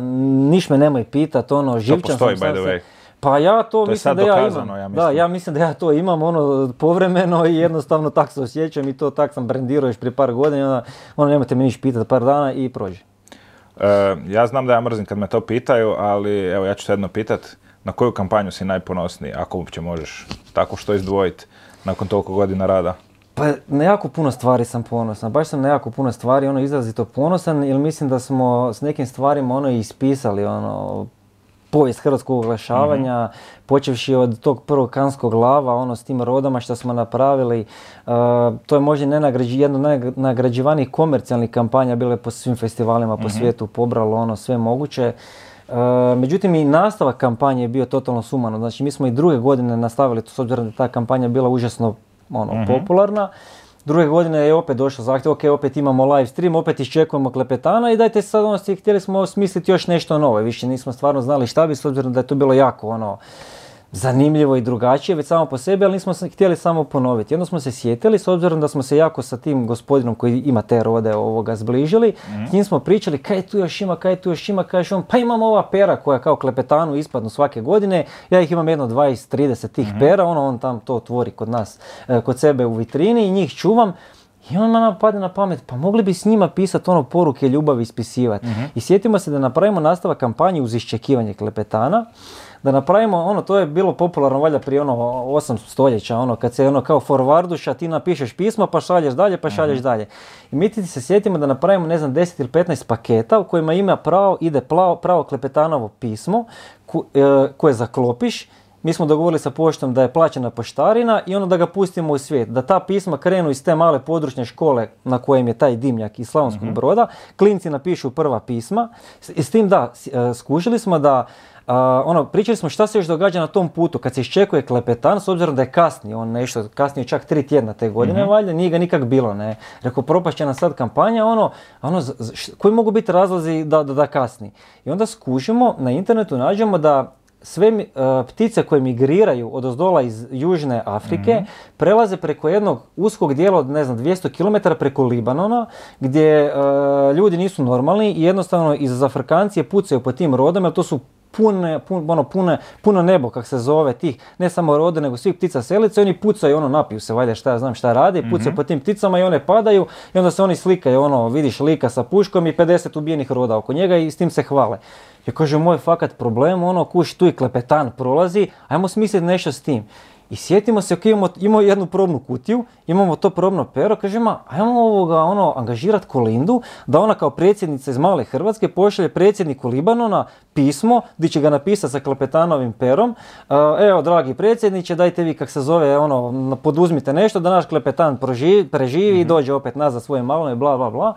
niš me nemoj pitat, ono, živčan postoji, sam by the se- way. Pa ja to, To mislim da ja imam. ja da, mislim. ja mislim da ja to imam ono povremeno i jednostavno tak se osjećam i to tak sam brendirao još prije par godina onda ono nemojte me niš pitat par dana i prođe. E, ja znam da ja mrzim kad me to pitaju, ali evo ja ću se jedno pitat, na koju kampanju si najponosniji, ako uopće možeš tako što izdvojiti nakon toliko godina rada? Pa na jako puno stvari sam ponosan, baš sam na jako puno stvari ono izrazito ponosan jer mislim da smo s nekim stvarima ono ispisali ono povijest hrvatskog oglašavanja, počevši od tog prvog kanskog lava, ono s tim rodama što smo napravili, uh, to je možda nenagrađi, jedno od najnagrađivanijih komercijalnih kampanja bile po svim festivalima po svijetu, pobralo ono sve moguće. Uh, međutim i nastavak kampanje je bio totalno sumano, znači mi smo i druge godine nastavili, s obzirom da ta kampanja bila užasno ono, popularna. Druge godine je opet došao zahtjev, ok, opet imamo live stream, opet iščekujemo klepetana i dajte sad ono, htjeli smo smisliti još nešto novo. Više nismo stvarno znali šta bi, s obzirom da je to bilo jako ono, zanimljivo i drugačije već samo po sebi, ali nismo htjeli samo ponoviti. Jedno smo se sjetili, s obzirom da smo se jako sa tim gospodinom koji ima te rode ovoga zbližili, s njim smo pričali kaj tu još ima, kaj tu još ima, kaže on, pa imamo ova pera koja kao klepetanu ispadnu svake godine, ja ih imam jedno 20-30 tih pera, ono on tam to otvori kod nas, e, kod sebe u vitrini i njih čuvam. I onda nam pade na pamet, pa mogli bi s njima pisati ono poruke ljubavi ispisivati. I sjetimo se da napravimo nastavak kampanje uz iščekivanje klepetana, da napravimo, ono, to je bilo popularno valjda prije ono 8 stoljeća, ono, kad se ono kao forwarduša, ti napišeš pismo, pa šalješ dalje, pa šalješ dalje. I mi ti se sjetimo da napravimo, ne znam, 10 ili 15 paketa u kojima ima pravo, ide plavo, pravo klepetanovo pismo, ku- e, koje zaklopiš, mi smo dogovorili sa poštom da je plaćena poštarina i ono da ga pustimo u svijet. Da ta pisma krenu iz te male područne škole na kojem je taj dimnjak iz Slavonskog broda. Klinci napišu prva pisma. I s tim da, e, skužili smo da a, ono, pričali smo šta se još događa na tom putu kad se iščekuje klepetan, s obzirom da je kasni, on nešto, kasnije čak tri tjedna te godine, valjda, nije ga nikak bilo, ne. Rekao, propast će nam sad kampanja, ono, ono, š- koji mogu biti razlozi da, da, da kasni. I onda skužimo, na internetu nađemo da sve e, ptice koje migriraju od ozdola iz Južne Afrike prelaze preko jednog uskog dijela od ne znam 200 km preko Libanona gdje e, ljudi nisu normalni i jednostavno iz zafrkancije pucaju po tim rodama jer to su pune, pun- ono, pune, puno nebo, kak se zove, tih, ne samo rode, nego svih ptica selice, oni pucaju, ono, napiju se, valjda šta ja znam šta rade, pucaju po tim pticama i one padaju i onda se oni slikaju, ono, vidiš lika sa puškom i 50 ubijenih roda oko njega i s tim se hvale. Ja kaže, moj fakat problem, ono, kuš, tu i klepetan prolazi, ajmo smisliti nešto s tim. I sjetimo se, ok, imamo, imamo jednu probnu kutiju, imamo to probno pero, kažemo, ajmo ovoga, ono, angažirati Kolindu, da ona kao predsjednica iz Male Hrvatske pošalje predsjedniku Libanona pismo, gdje će ga napisati sa klepetanovim perom, "E, evo, dragi predsjedniče, dajte vi, kak se zove, ono, poduzmite nešto, da naš klepetan proživi, preživi i dođe opet nazad svoje malone, bla, bla, bla.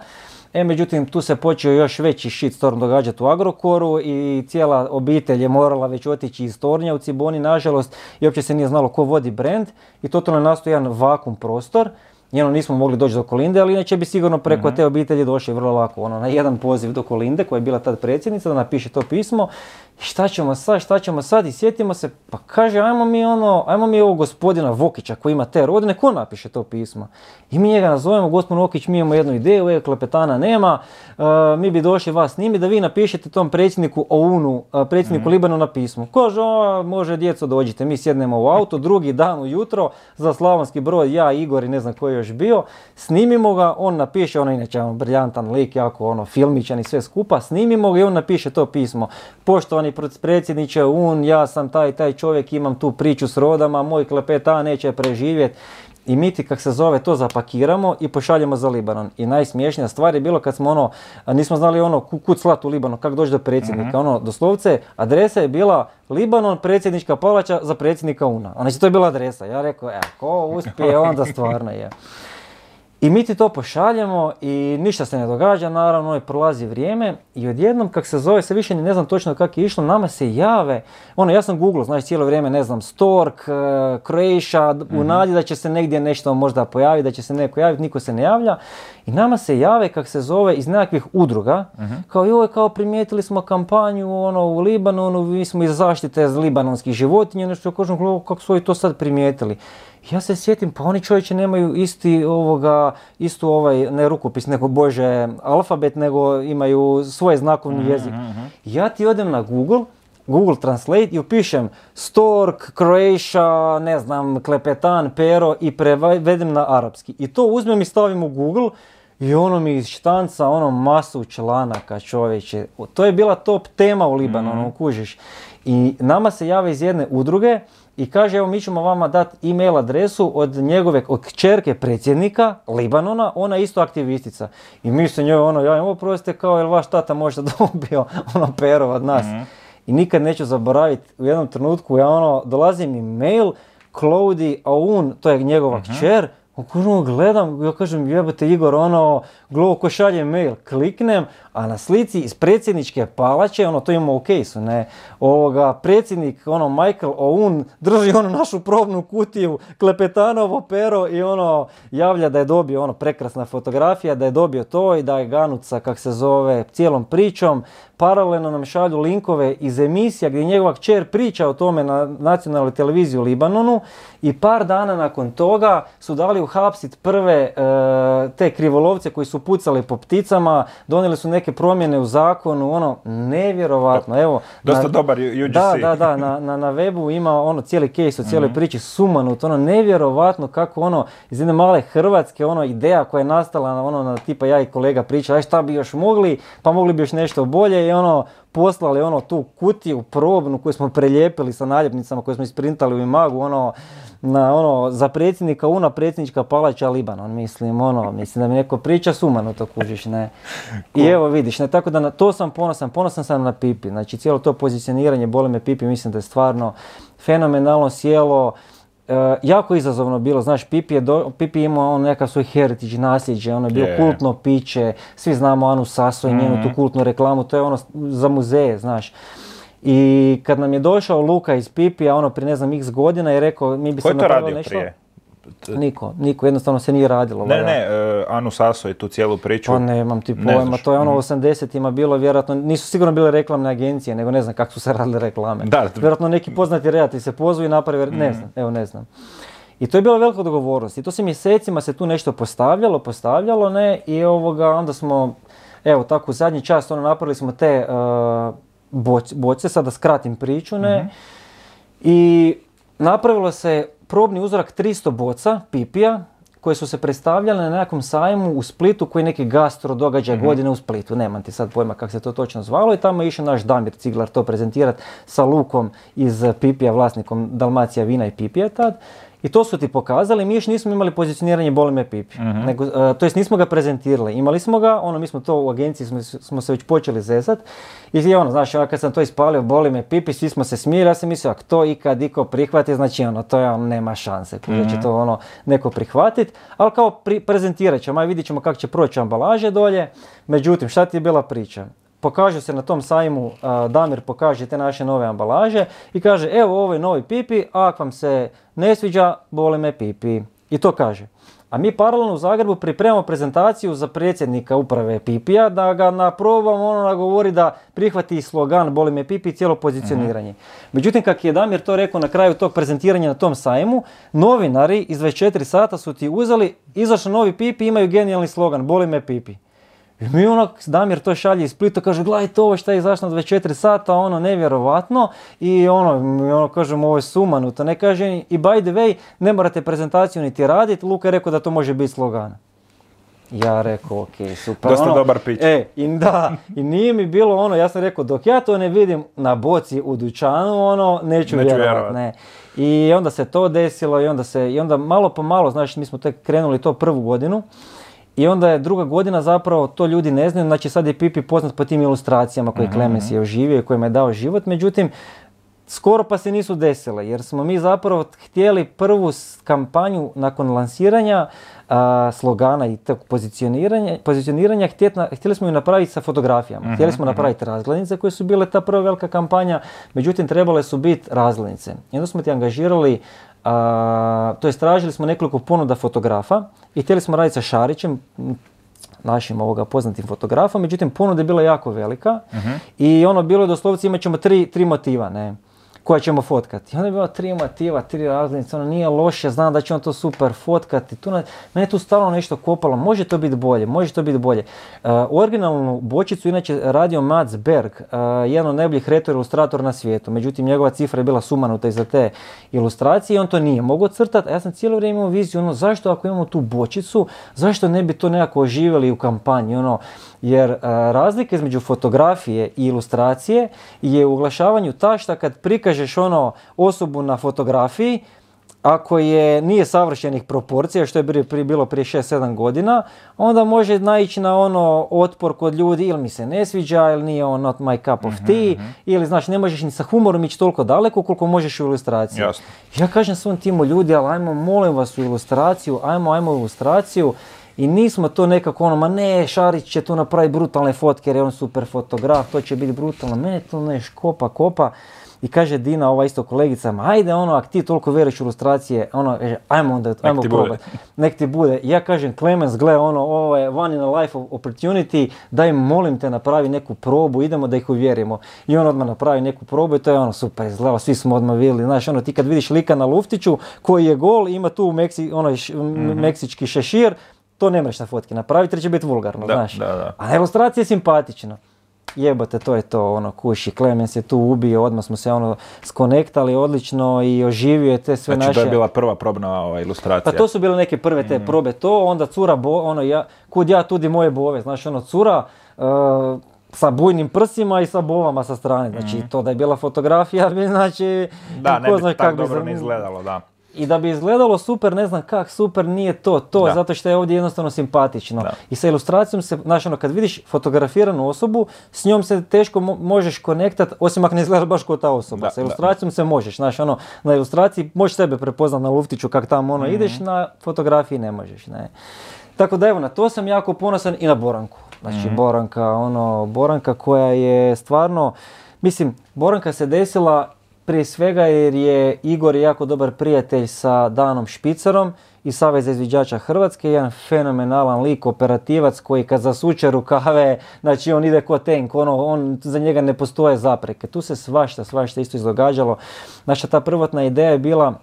E, međutim, tu se počeo još veći shitstorm događati u Agrokoru i cijela obitelj je morala već otići iz tornja u Ciboni, nažalost, i uopće se nije znalo ko vodi brand i totalno je nastao jedan vakum prostor. Ono, nismo mogli doći do Kolinde, ali inače bi sigurno preko te obitelji došli vrlo lako. Ono, na jedan poziv do Kolinde, koja je bila tad predsjednica, da napiše to pismo. Šta ćemo sad, šta ćemo sad? I sjetimo se, pa kaže, ajmo mi ono, ajmo mi ovog gospodina Vokića koji ima te rodine, ko napiše to pismo? I mi njega nazovemo, gospodin Vokić, mi imamo jednu ideju, evo klepetana nema, e, mi bi došli vas s njimi da vi napišete tom predsjedniku OUN-u, e, predsjedniku Libanona pismo. Kaže, "A, može djeco dođite, mi sjednemo u auto, drugi dan ujutro za Slavonski brod, ja, Igor i ne znam ko je još bio, snimimo ga, on napiše, on je inače ono, briljantan lik, jako ono, filmičan i sve skupa, snimimo ga i on napiše to pismo. Poštovani pred- predsjedniče UN, ja sam taj taj čovjek, imam tu priču s rodama, moj klepeta neće preživjeti. I mi ti, kak se zove, to zapakiramo i pošaljemo za Libanon. I najsmiješnija stvar je bilo kad smo ono, nismo znali ono ku- kud slat u Libanon, kako doći do predsjednika. Ono, doslovce, adresa je bila Libanon, predsjednička palača za predsjednika UNA. Znači, to je bila adresa. Ja rekao, e, ko uspije, onda stvarno je. I mi ti to pošaljemo i ništa se ne događa, naravno, i prolazi vrijeme i odjednom, kak se zove, se više ni ne znam točno kako je išlo, nama se jave, ono, ja sam googlao, znači cijelo vrijeme, ne znam, Stork, eh, Croatia, d- u nadi da će se negdje nešto možda pojaviti, da će se neko javiti, niko se ne javlja. I nama se jave, kak se zove, iz nekakvih udruga, kao joj, kao primijetili smo kampanju ono, u Libanonu, mi smo iz zaštite libanonskih životinja, nešto kažem, "Gledaj, kako su to sad primijetili. Ja se sjetim, pa oni čovječe nemaju isti ovoga, istu ovaj, ne rukopis, nego bože alfabet, nego imaju svoj znakovni Mhm, jezik. Ja ti odem na Google, Google Translate i upišem Stork, Croatia, ne znam, Klepetan, Pero i prevedem na arapski. I to uzmem i stavim u Google i ono mi iz štanca, ono masu članaka čovječe. To je bila top tema u Libanonu, kužiš. I nama se jave iz jedne udruge i kaže evo mi ćemo vama dati e-mail adresu od njegove, od kćerke predsjednika Libanona, ona je isto aktivistica. I mi se njoj ono, ja ovo prostite kao jel vaš tata možda (laughs) dobio ono pero od nas. I nikad neću zaboraviti, u jednom trenutku ja ono, dolazi mi mail, Claudi Aoun, to je njegova kćer, ono gledam, ja kažem jebate Igor, ono, glovo ko šalje mail, kliknem, a na slici iz predsjedničke palače, ono to imamo u kejsu, ne, ovoga, predsjednik, ono, Michael Oun drži ono našu probnu kutiju, Klepetanovo pero i ono, javlja da je dobio, ono, prekrasna fotografija, da je dobio to i da je ganuca, kak se zove, cijelom pričom, paralelno nam šalju linkove iz emisija gdje njegova kćer priča o tome na nacionalnoj televiziji u Libanonu i par dana nakon toga su dali uhapsit prve e, te krivolovce koji su pucali po pticama, donijeli su neke promjene u zakonu, ono, nevjerovatno, evo. Dosta na- dobar UGC. Da, da, da, na, na, na webu ima ono cijeli case o cijeloj priči, sumanut, ono nevjerovatno kako ono iz jedne male Hrvatske, ono ideja koja je nastala, na ono na tipa ja i kolega priča, aj šta bi još mogli, pa mogli bi još nešto bolje i ono poslali ono tu kutiju probnu koju smo prelijepili sa naljepnicama koje smo isprintali u Imagu, ono na ono za predsjednika una predsjednička palača Libanon, mislim ono, mislim da mi neko priča sumanuto kužiš, ne. I evo vidiš, ne, tako da na to sam ponosan, ponosan sam na Pipi, znači cijelo to pozicioniranje boli me Pipi, mislim da je stvarno fenomenalno sjelo, E, jako izazovno bilo, znaš, Pipi je, do, Pipi je imao on nekakav svoj heritage, nasljeđe, ono je bilo Je. kultno piće, svi znamo Anu Saso i njenu tu kultnu reklamu, to je ono za muzeje, znaš. I kad nam je došao Luka iz Pipija, ono prije ne znam x godina i rekao mi bi je se to napravili nešto. prije? Niko, niko, jednostavno se nije radilo. Ne, ne, valjda. ne, e, Anu Saso i tu cijelu priču. Pa nemam ti Ne pojma, znaš. to je ono u Mhm. 80-ima bilo vjerojatno, nisu sigurno bile reklamne agencije, nego ne znam kako su se radile reklame. Da. Vjerojatno neki poznati redatelji se pozvu i naprave, ne Mhm. znam, evo ne znam. I to je bila velika odgovornost i to se mjesecima se tu nešto postavljalo, postavljalo, ne, i ovoga, onda smo, evo tako u zadnji čas, ono, napravili smo te uh, boc- boce, sada skratim priču, ne, Mhm. i napravilo se probni uzorak 300 boca pipija koje su se predstavljale na nekakvom sajmu u Splitu koji je neki gastro događaj godine u Splitu. Nemam ti sad pojma kako se to točno zvalo i tamo je išao naš Damir Ciglar to prezentirati sa Lukom iz Pipija, vlasnikom Dalmacija vina i Pipija tad. I to su ti pokazali, mi još nismo imali pozicioniranje Boli me pipi, nego, e, to jest nismo ga prezentirali, imali smo ga, ono mi smo to u agenciji smo, smo se već počeli zezat. I ono, znaš, ja kad sam to ispalio Boli me pipi, svi smo se smijeli, ja sam mislio, ako to ikad iko prihvati, znači ono, to je ono, nema šanse, da će to ono neko prihvatit, ali kao pri, prezentirat ćemo, aj vidjet ćemo kako će proći ambalaže dolje, međutim, šta ti je bila priča? Pokaže se na tom sajmu, Damir pokaže te naše nove ambalaže i kaže evo ovo je novi pipi, a ako vam se ne sviđa, boli me pipi. I to kaže. A mi paralelno u Zagrebu pripremamo prezentaciju za predsjednika uprave Pipija da ga naprobamo ono nagovori da prihvati slogan Boli me Pipi i cijelo pozicioniranje. Međutim, kak je Damir to rekao na kraju tog prezentiranja na tom sajmu, novinari iz 24 sata su ti uzeli, izašao novi Pipi, imaju genijalni slogan Boli me Pipi. I mi onak, Damir to šalje iz Splita, kaže, gledajte ovo šta je izašlo na 24 sata, ono, nevjerovatno. I ono, mi ono, kažemo, ovo je sumanuto, ne kaže, i by the way, ne morate prezentaciju niti raditi, Luka je rekao da to može biti slogan. Ja rekao, ok, super. Dosta ono, dobar pitch. E, i da, i nije mi bilo ono, ja sam rekao, dok ja to ne vidim na boci u dućanu, ono, neću, Neću vjerovat, vjerovat. ne. I onda se to desilo i onda se, i onda malo po malo, znači mi smo tek krenuli to prvu godinu, i onda je druga godina zapravo, to ljudi ne znaju, znači sad je Pipi poznat po tim ilustracijama koje Clemens je oživio i kojima je dao život, međutim, skoro pa se nisu desile, jer smo mi zapravo htjeli prvu kampanju nakon lansiranja a, slogana i tog pozicioniranja, pozicioniranja na- htjeli smo ju napraviti sa fotografijama. Htjeli smo napraviti razglednice koje su bile ta prva velika kampanja, međutim trebale su biti razglednice. I onda smo ti angažirali a, to jest tražili smo nekoliko ponuda fotografa i htjeli smo raditi sa Šarićem, našim ovoga poznatim fotografom, međutim ponuda je bila jako velika i ono bilo je doslovce imat ćemo tri, tri motiva, ne. Koja ćemo fotkati. Onda je bilo tri motiva, tri razglednice, ono nije loše, znam da će on to super fotkati. Tu mene tu stalno nešto kopalo, može to biti bolje, može to biti bolje. Uh, originalnu bočicu inače radio Mats Berg, uh, jedan od najboljih retro ilustratora na svijetu. Međutim, njegova cifra je bila sumanuta iza te ilustracije i on to nije mogao crtati. Ja sam cijelo vrijeme imao viziju, ono, zašto ako imamo tu bočicu, zašto ne bi to nekako oživjeli u kampanji, ono, jer uh, razlika između fotografije i ilustracije je u oglašavanju ta šta kad prikažeš ono osobu na fotografiji, ako je nije savršenih proporcija, što je bilo prije 6-7 godina, onda može naići na ono otpor kod ljudi ili mi se ne sviđa, ili nije on not my cup of tea, Mhm, ili znaš ne možeš ni sa humorom ići toliko daleko koliko možeš u ilustraciji. Jasno. Ja kažem svom timu ljudi, ali ajmo molim vas u ilustraciju, ajmo, ajmo u ilustraciju. I nismo to nekako ono, ma ne, Šarić će tu napraviti brutalne fotke jer je on super fotograf, to će biti brutalno. Mene to ne škopa, kopa. I kaže Dina, ova isto kolegica, ma ajde ono, ako ti toliko vjeruješ u ilustracije, ono, kaže, ajmo onda, ajmo probati. Nek ti bude. Ja kažem, Clemens, gle, ono, ovo je one in a life opportunity, daj molim te napravi neku probu, idemo da ih uvjerimo. I on odmah napravi neku probu i to je ono super izgledalo, svi smo odmah vidjeli. Znaš, ono, ti kad vidiš lika na luftiću koji je gol, ima tu Meksi, onaj š- m- meksički šešir, to ne možeš na fotki napraviti jer će biti vulgarno, Da, znaš. da, da. A na ilustraciji je simpatično. Jebote, to je to, ono, kuši, Clemens je tu ubio, odmah smo se ono skonektali odlično i oživio je te sve Znači, naše... to je bila prva probna ova, ilustracija. Pa to su bile neke prve te probe to, onda cura, bo, ono, ja, kud ja tudi moje bove, znaš, ono, cura e, sa bujnim prsima i sa bovama sa strane, znači to da je bila fotografija, (laughs) bi znači, Da, ne bi tako bi dobro izgledalo, da. I da bi izgledalo super, ne znam kak, super nije to, to, Da. zato što je ovdje jednostavno simpatično. Da. I sa ilustracijom se, znaš, ono, kad vidiš fotografiranu osobu, s njom se teško mo- možeš konektat, osim ako ne izgleda baš kao ta osoba. Da, sa da. ilustracijom se možeš, znaš, ono, na ilustraciji možeš sebe prepoznat na luftiću kak tamo ono Mhm. ideš, na fotografiji ne možeš, ne. Tako da evo, na to sam jako ponosan i na Boranku. Znači, Mhm. Boranka, ono, Boranka koja je stvarno, mislim, Boranka se desila prije svega jer je Igor jako dobar prijatelj sa Danom Špicarom i Saveza izviđača Hrvatske, jedan fenomenalan lik, operativac koji kad zasuče rukave, znači on ide ko tank, ono, on, za njega ne postoje zapreke. Tu se svašta, svašta isto izdogađalo. Naša ta prvotna ideja je bila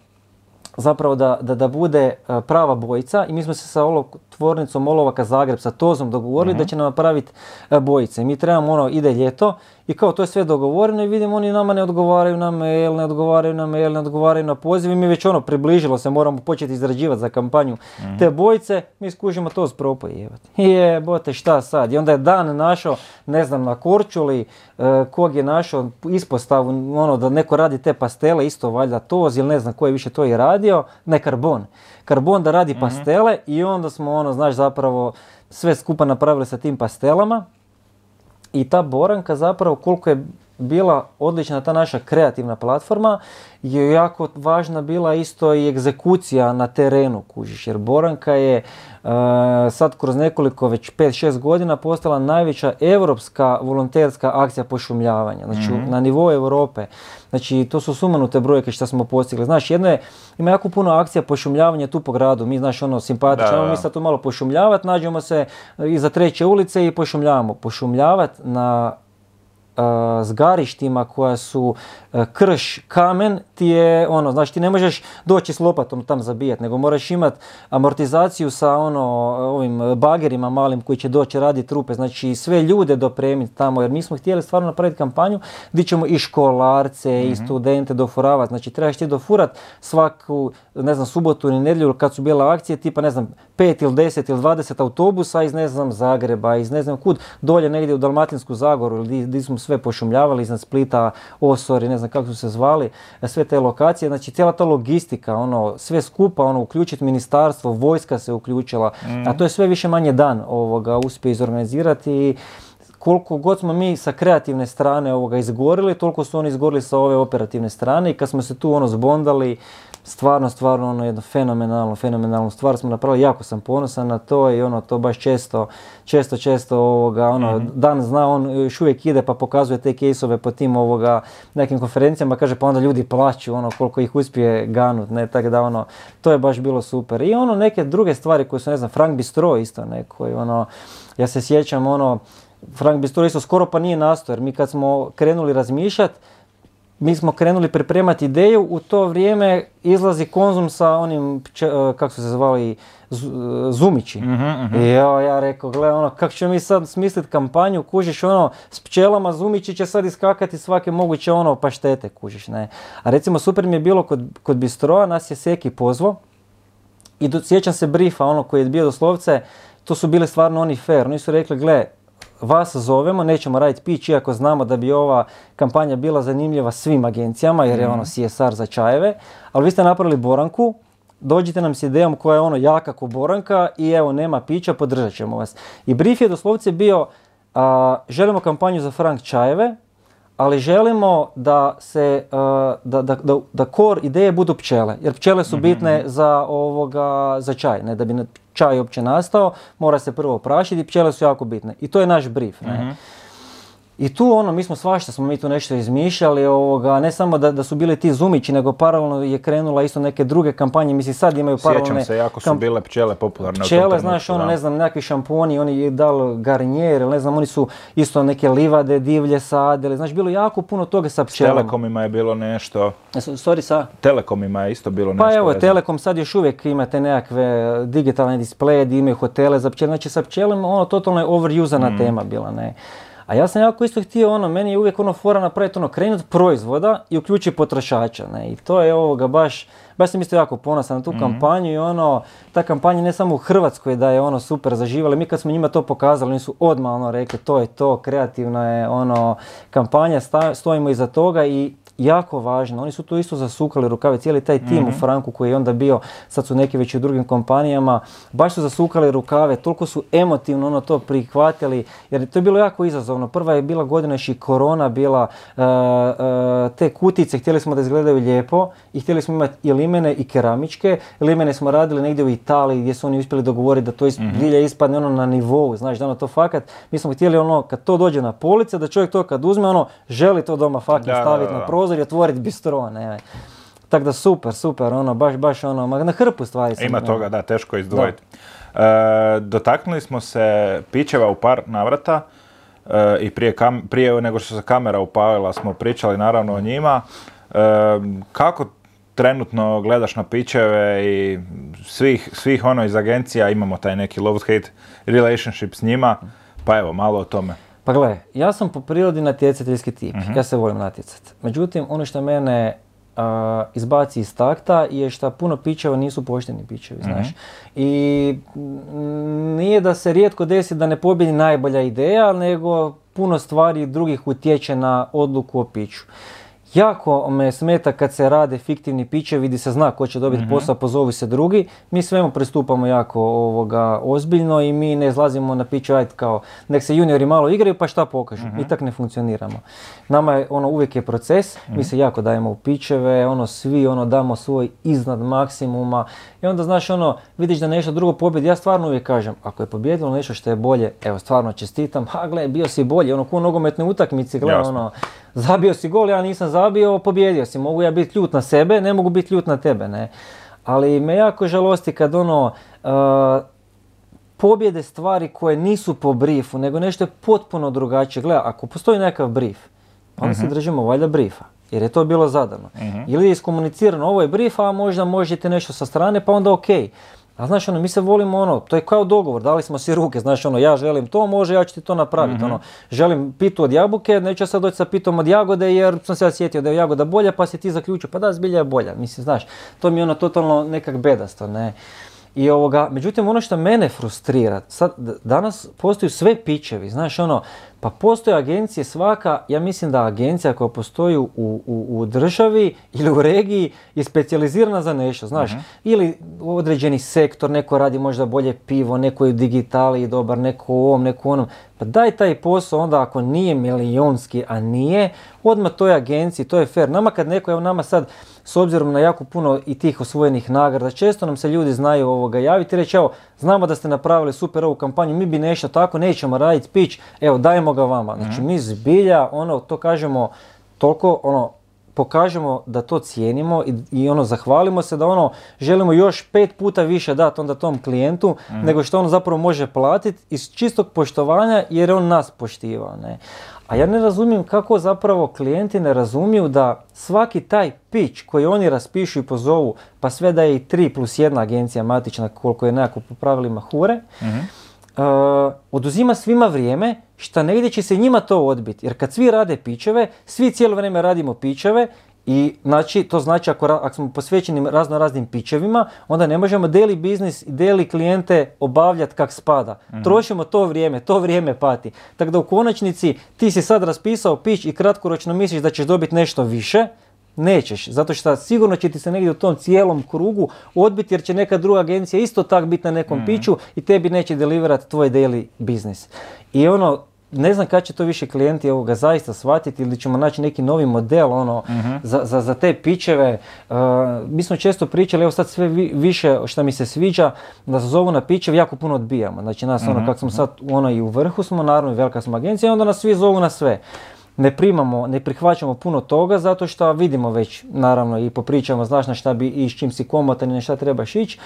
zapravo da, da, da bude e, prava bojica i mi smo se sa olov, tvornicom Olovaka Zagreb, sa Tozom dogovorili da će nam napraviti e, bojice. Mi trebamo ono, ide ljeto i kao to je sve dogovoreno i vidimo oni nama ne odgovaraju na mail, ne odgovaraju na mail, ne odgovaraju na poziv i mi već ono približilo se, moramo početi izrađivati za kampanju te bojice, mi skužimo to s propojevati. Jebote šta sad? I onda je dan našao, ne znam, na Korčuli, e, kog je našao ispostavu, ono da neko radi te pastele, isto valjda Toz ili ne znam ko je više to i radio, ne Karbon. Karbon da radi pastele i onda smo ono, znaš, zapravo sve skupa napravili sa tim pastelama. I ta Boranka zapravo koliko je bila odlična ta naša kreativna platforma je jako važna bila isto i egzekucija na terenu kužiš. Jer Boranka je e, sad kroz nekoliko već 5-6 godina postala najveća europska volonterska akcija pošumljavanja. Znači na nivou Europe znači to su sumanute brojke što smo postigli. Znaš jedno je ima jako puno akcija pošumljavanja tu po gradu. Mi znaš ono simpatično mi sad tu malo pošumljavati nađemo se iza treće ulice i pošumljavamo. Pošumljavati na zgarištima koja su krš kamen ti je ono, znači ti ne možeš doći s lopatom tam zabijati, nego moraš imati amortizaciju sa ono ovim bagerima malim koji će doći raditi trupe, znači sve ljude dopremiti tamo jer mi smo htjeli stvarno napraviti kampanju gdje ćemo i školarce i studente dofuravati, znači trebaš ti dofurat svaku, ne znam, subotu ili nedjelju kad su bile akcije, tipa ne znam, 5 ili 10 ili 20 autobusa iz ne znam Zagreba, iz ne znam kud, dolje negdje u Dalmatinsku Zagoru ili gdje smo sve pošumljavali iznad Splita, Osori, ne znam kako su se zvali, e, sve te lokacije, znači cijela ta logistika, ono, sve skupa, ono, uključiti ministarstvo, vojska se uključila, a to je sve više manje dan ovoga uspije izorganizirati. I koliko god smo mi sa kreativne strane ovoga izgorili, toliko su oni izgorili sa ove operativne strane i kad smo se tu ono zbondali, stvarno, stvarno ono jedno fenomenalno, fenomenalnu stvar smo napravili, jako sam ponosan na to i ono to baš često, često, često ovoga, ono, dan zna, on još uvijek ide pa pokazuje te kejsove po tim ovoga nekim konferencijama, kaže pa onda ljudi plaću, ono, koliko ih uspije ganut, ne, tako da ono, to je baš bilo super. I ono, neke druge stvari koje su, ne znam, Frank Bistro isto neko, i ono, ja se sjećam, ono, Frank Bistro isto skoro pa nije nastao, jer mi kad smo krenuli razmišljati, mi smo krenuli pripremati ideju, u to vrijeme izlazi konzum sa onim, e, kako su se zvali, e, Zumići. I evo ja rekao, gle, ono, kako ćemo mi sad smisliti kampanju, kužiš, ono, s pčelama Zumići će sad iskakati svake moguće, ono, paštete, kužiš, ne. A recimo, super mi je bilo kod, kod Bistroa, nas je Seki pozvao, i do, sjećam se briefa, ono koji je bio doslovce, to su bile stvarno oni fair. Oni su rekli, gle, vas zovemo, nećemo raditi pitch, iako znamo da bi ova kampanja bila zanimljiva svim agencijama, jer je ono CSR za čajeve, ali vi ste napravili boranku, dođite nam s idejom koja je ono jaka ko boranka i evo, nema pića, podržat ćemo vas. I brief je doslovce bio, a, želimo kampanju za Frank čajeve, ali želimo da se, uh, da, da, da, da core ideje budu pčele, jer pčele su bitne za ovoga, za čaj, ne da bi čaj uopće nastao, mora se prvo oprašiti i pčele su jako bitne. I to je naš brief, ne. I tu ono, mi smo svašta smo mi tu nešto izmišljali, ovoga, ne samo da, da su bili ti zumići, nego paralelno je krenula isto neke druge kampanje, mislim sad imaju paralelne Sjećam se, jako su kamp- bile pčele popularne u tom Pčele, trenutku, znaš, ono, da. ne znam, nekakvi šamponi, oni je dal garnjer, ne znam, oni su isto neke livade divlje sadili, znaš, bilo jako puno toga sa S pčelama. Telekomima je bilo nešto, E, Sorry, sa? Telekomima je isto bilo nešto. Pa evo, vezano. Telekom sad još uvijek ima te nekakve digitalne displeje, imaju hotele za pčele, znači sa pčelama ono totalno je overusana Mm. tema bila, ne. A ja sam jako isto htio ono, meni je uvijek ono fora napraviti ono, krenut proizvoda i uključi potrošača, ne. I to je ovoga baš, baš sam isto jako ponosan na tu kampanju i ono, ta kampanja ne samo u Hrvatskoj da je ono super zaživala, mi kad smo njima to pokazali, oni su odmah ono rekli to je to, kreativna je ono kampanja, sta- stojimo iza toga i jako važno, oni su tu isto zasukali rukave, cijeli taj tim u Franku koji je onda bio, sad su neki već u drugim kompanijama, baš su zasukali rukave, toliko su emotivno ono to prihvatili, jer to je bilo jako izazovno. Prva je bila godina još i korona bila, e, e, te kutice htjeli smo da izgledaju lijepo i htjeli smo imati i limene i keramičke. Limene smo radili negdje u Italiji gdje su oni uspjeli dogovoriti da to is, zbilja ispadne ono na nivou, znaš, da ono to fakat, mi smo htjeli ono kad to dođe na police, da čovjek to kad uzme ono, želi to doma fakat staviti na da. Prozor i otvoriti bistro, ne. Tako da super, super, ono, baš, baš ono, na hrpu stvari sam, Ima toga, da, teško izdvojiti. E, dotaknuli smo se pićeva u par navrata e, i prije, kam- prije nego što se kamera upalila smo pričali naravno o njima. E, kako trenutno gledaš na pićeve i svih, svih ono iz agencija imamo taj neki love-hate relationship s njima, pa evo malo o tome. Pa gle, ja sam po prirodi natjecateljski tip, Mhm. ja se volim natjecati. Međutim, ono što mene a, izbaci iz takta je što puno pićeva nisu pošteni pićevi, Mhm. znaš. I nije da se rijetko desi da ne pobjedi najbolja ideja, nego puno stvari drugih utječe na odluku o piću. Jako me smeta kad se rade fiktivni piće, vidi se zna ko će dobiti posao, pozovi se drugi. Mi svemu pristupamo jako ovoga ozbiljno i mi ne izlazimo na piću, ajde kao nek se juniori malo igraju pa šta pokažu. Mi tak ne funkcioniramo. Nama je ono uvijek je proces, mi se jako dajemo u pićeve, ono svi ono damo svoj iznad maksimuma i onda znaš ono vidiš da nešto drugo pobjedi, ja stvarno uvijek kažem, ako je pobjedilo nešto što je bolje, evo stvarno čestitam, ha gle bio si bolji, ono ko u nogometnoj utakmici, gle ono zabio si gol, ja nisam zabio, pobjedio si. Mogu ja biti ljut na sebe, ne mogu biti ljut na tebe, ne. Ali me jako žalosti kad ono, uh, pobjede stvari koje nisu po briefu, nego nešto je potpuno drugačije. Gle, ako postoji nekakav brief, onda se držimo valjda briefa. Jer je to bilo zadano. Ili je iskomunicirano, ovo je brief, a možda možete nešto sa strane, pa onda ok. A znaš ono, mi se volimo ono, to je kao dogovor, dali smo si ruke, znaš ono, ja želim to, može, ja ću ti to napraviti, ono, želim pitu od jabuke, neću sad doći sa pitom od jagode jer sam se ja sjetio da je jagoda bolja, pa si ti zaključio, pa da, zbilja je bolja, mislim, znaš, to mi je ono totalno nekak bedasto, ne. I ovoga, međutim ono što mene frustrira, sad danas postoju sve pićevi, znaš ono, pa postoje agencije svaka, ja mislim da agencija koja postoji u, u, u državi ili u regiji je specijalizirana za nešto, znaš, ili određeni sektor, neko radi možda bolje pivo, neko je u digitali dobar, neko u ovom, neko u onom, pa daj taj posao onda ako nije milijonski, a nije, odmah toj agenciji, to je fair. Nama kad neko, evo nama sad, s obzirom na jako puno i tih osvojenih nagrada, često nam se ljudi znaju ovoga javiti i reći, evo, znamo da ste napravili super ovu kampanju, mi bi nešto tako, nećemo raditi pitch, evo, dajemo ga vama. Znači, mi zbilja, ono, to kažemo, toliko, ono, pokažemo da to cijenimo i, i ono zahvalimo se da ono želimo još pet puta više dati onda tom klijentu nego što on zapravo može platiti iz čistog poštovanja jer je on nas poštivao. Ne? A ja ne razumijem kako zapravo klijenti ne razumiju da svaki taj pitch koji oni raspišu i pozovu, pa sve da je i 3 plus jedna agencija matična koliko je nekako po pravilima hure, Mhm. uh, oduzima svima vrijeme, šta negdje će se njima to odbiti. Jer kad svi rade pičeve, svi cijelo vrijeme radimo pičeve i znači, to znači ako, ako smo posvećeni razno raznim pičevima, onda ne možemo daily biznis i daily klijente obavljati kak spada. Trošimo to vrijeme, to vrijeme pati. Tako da u konačnici ti si sad raspisao pić i kratkoročno misliš da ćeš dobiti nešto više, Nećeš, zato što sigurno će ti se negdje u tom cijelom krugu odbiti jer će neka druga agencija isto tak biti na nekom piću i tebi neće deliverati tvoj daily biznis. I ono, ne znam kad će to više klijenti ovoga zaista shvatiti ili ćemo naći neki novi model ono, za, za, za te pičeve. Uh, mi smo često pričali, evo sad sve vi- više što mi se sviđa, da se zovu na pičev, jako puno odbijamo. Znači nas ono, kak smo sad ono i u vrhu smo, naravno i velika smo agencija, i onda nas svi zovu na sve ne primamo, ne prihvaćamo puno toga zato što vidimo već naravno i popričamo znaš na šta bi i s čim si komotan i na šta trebaš ići,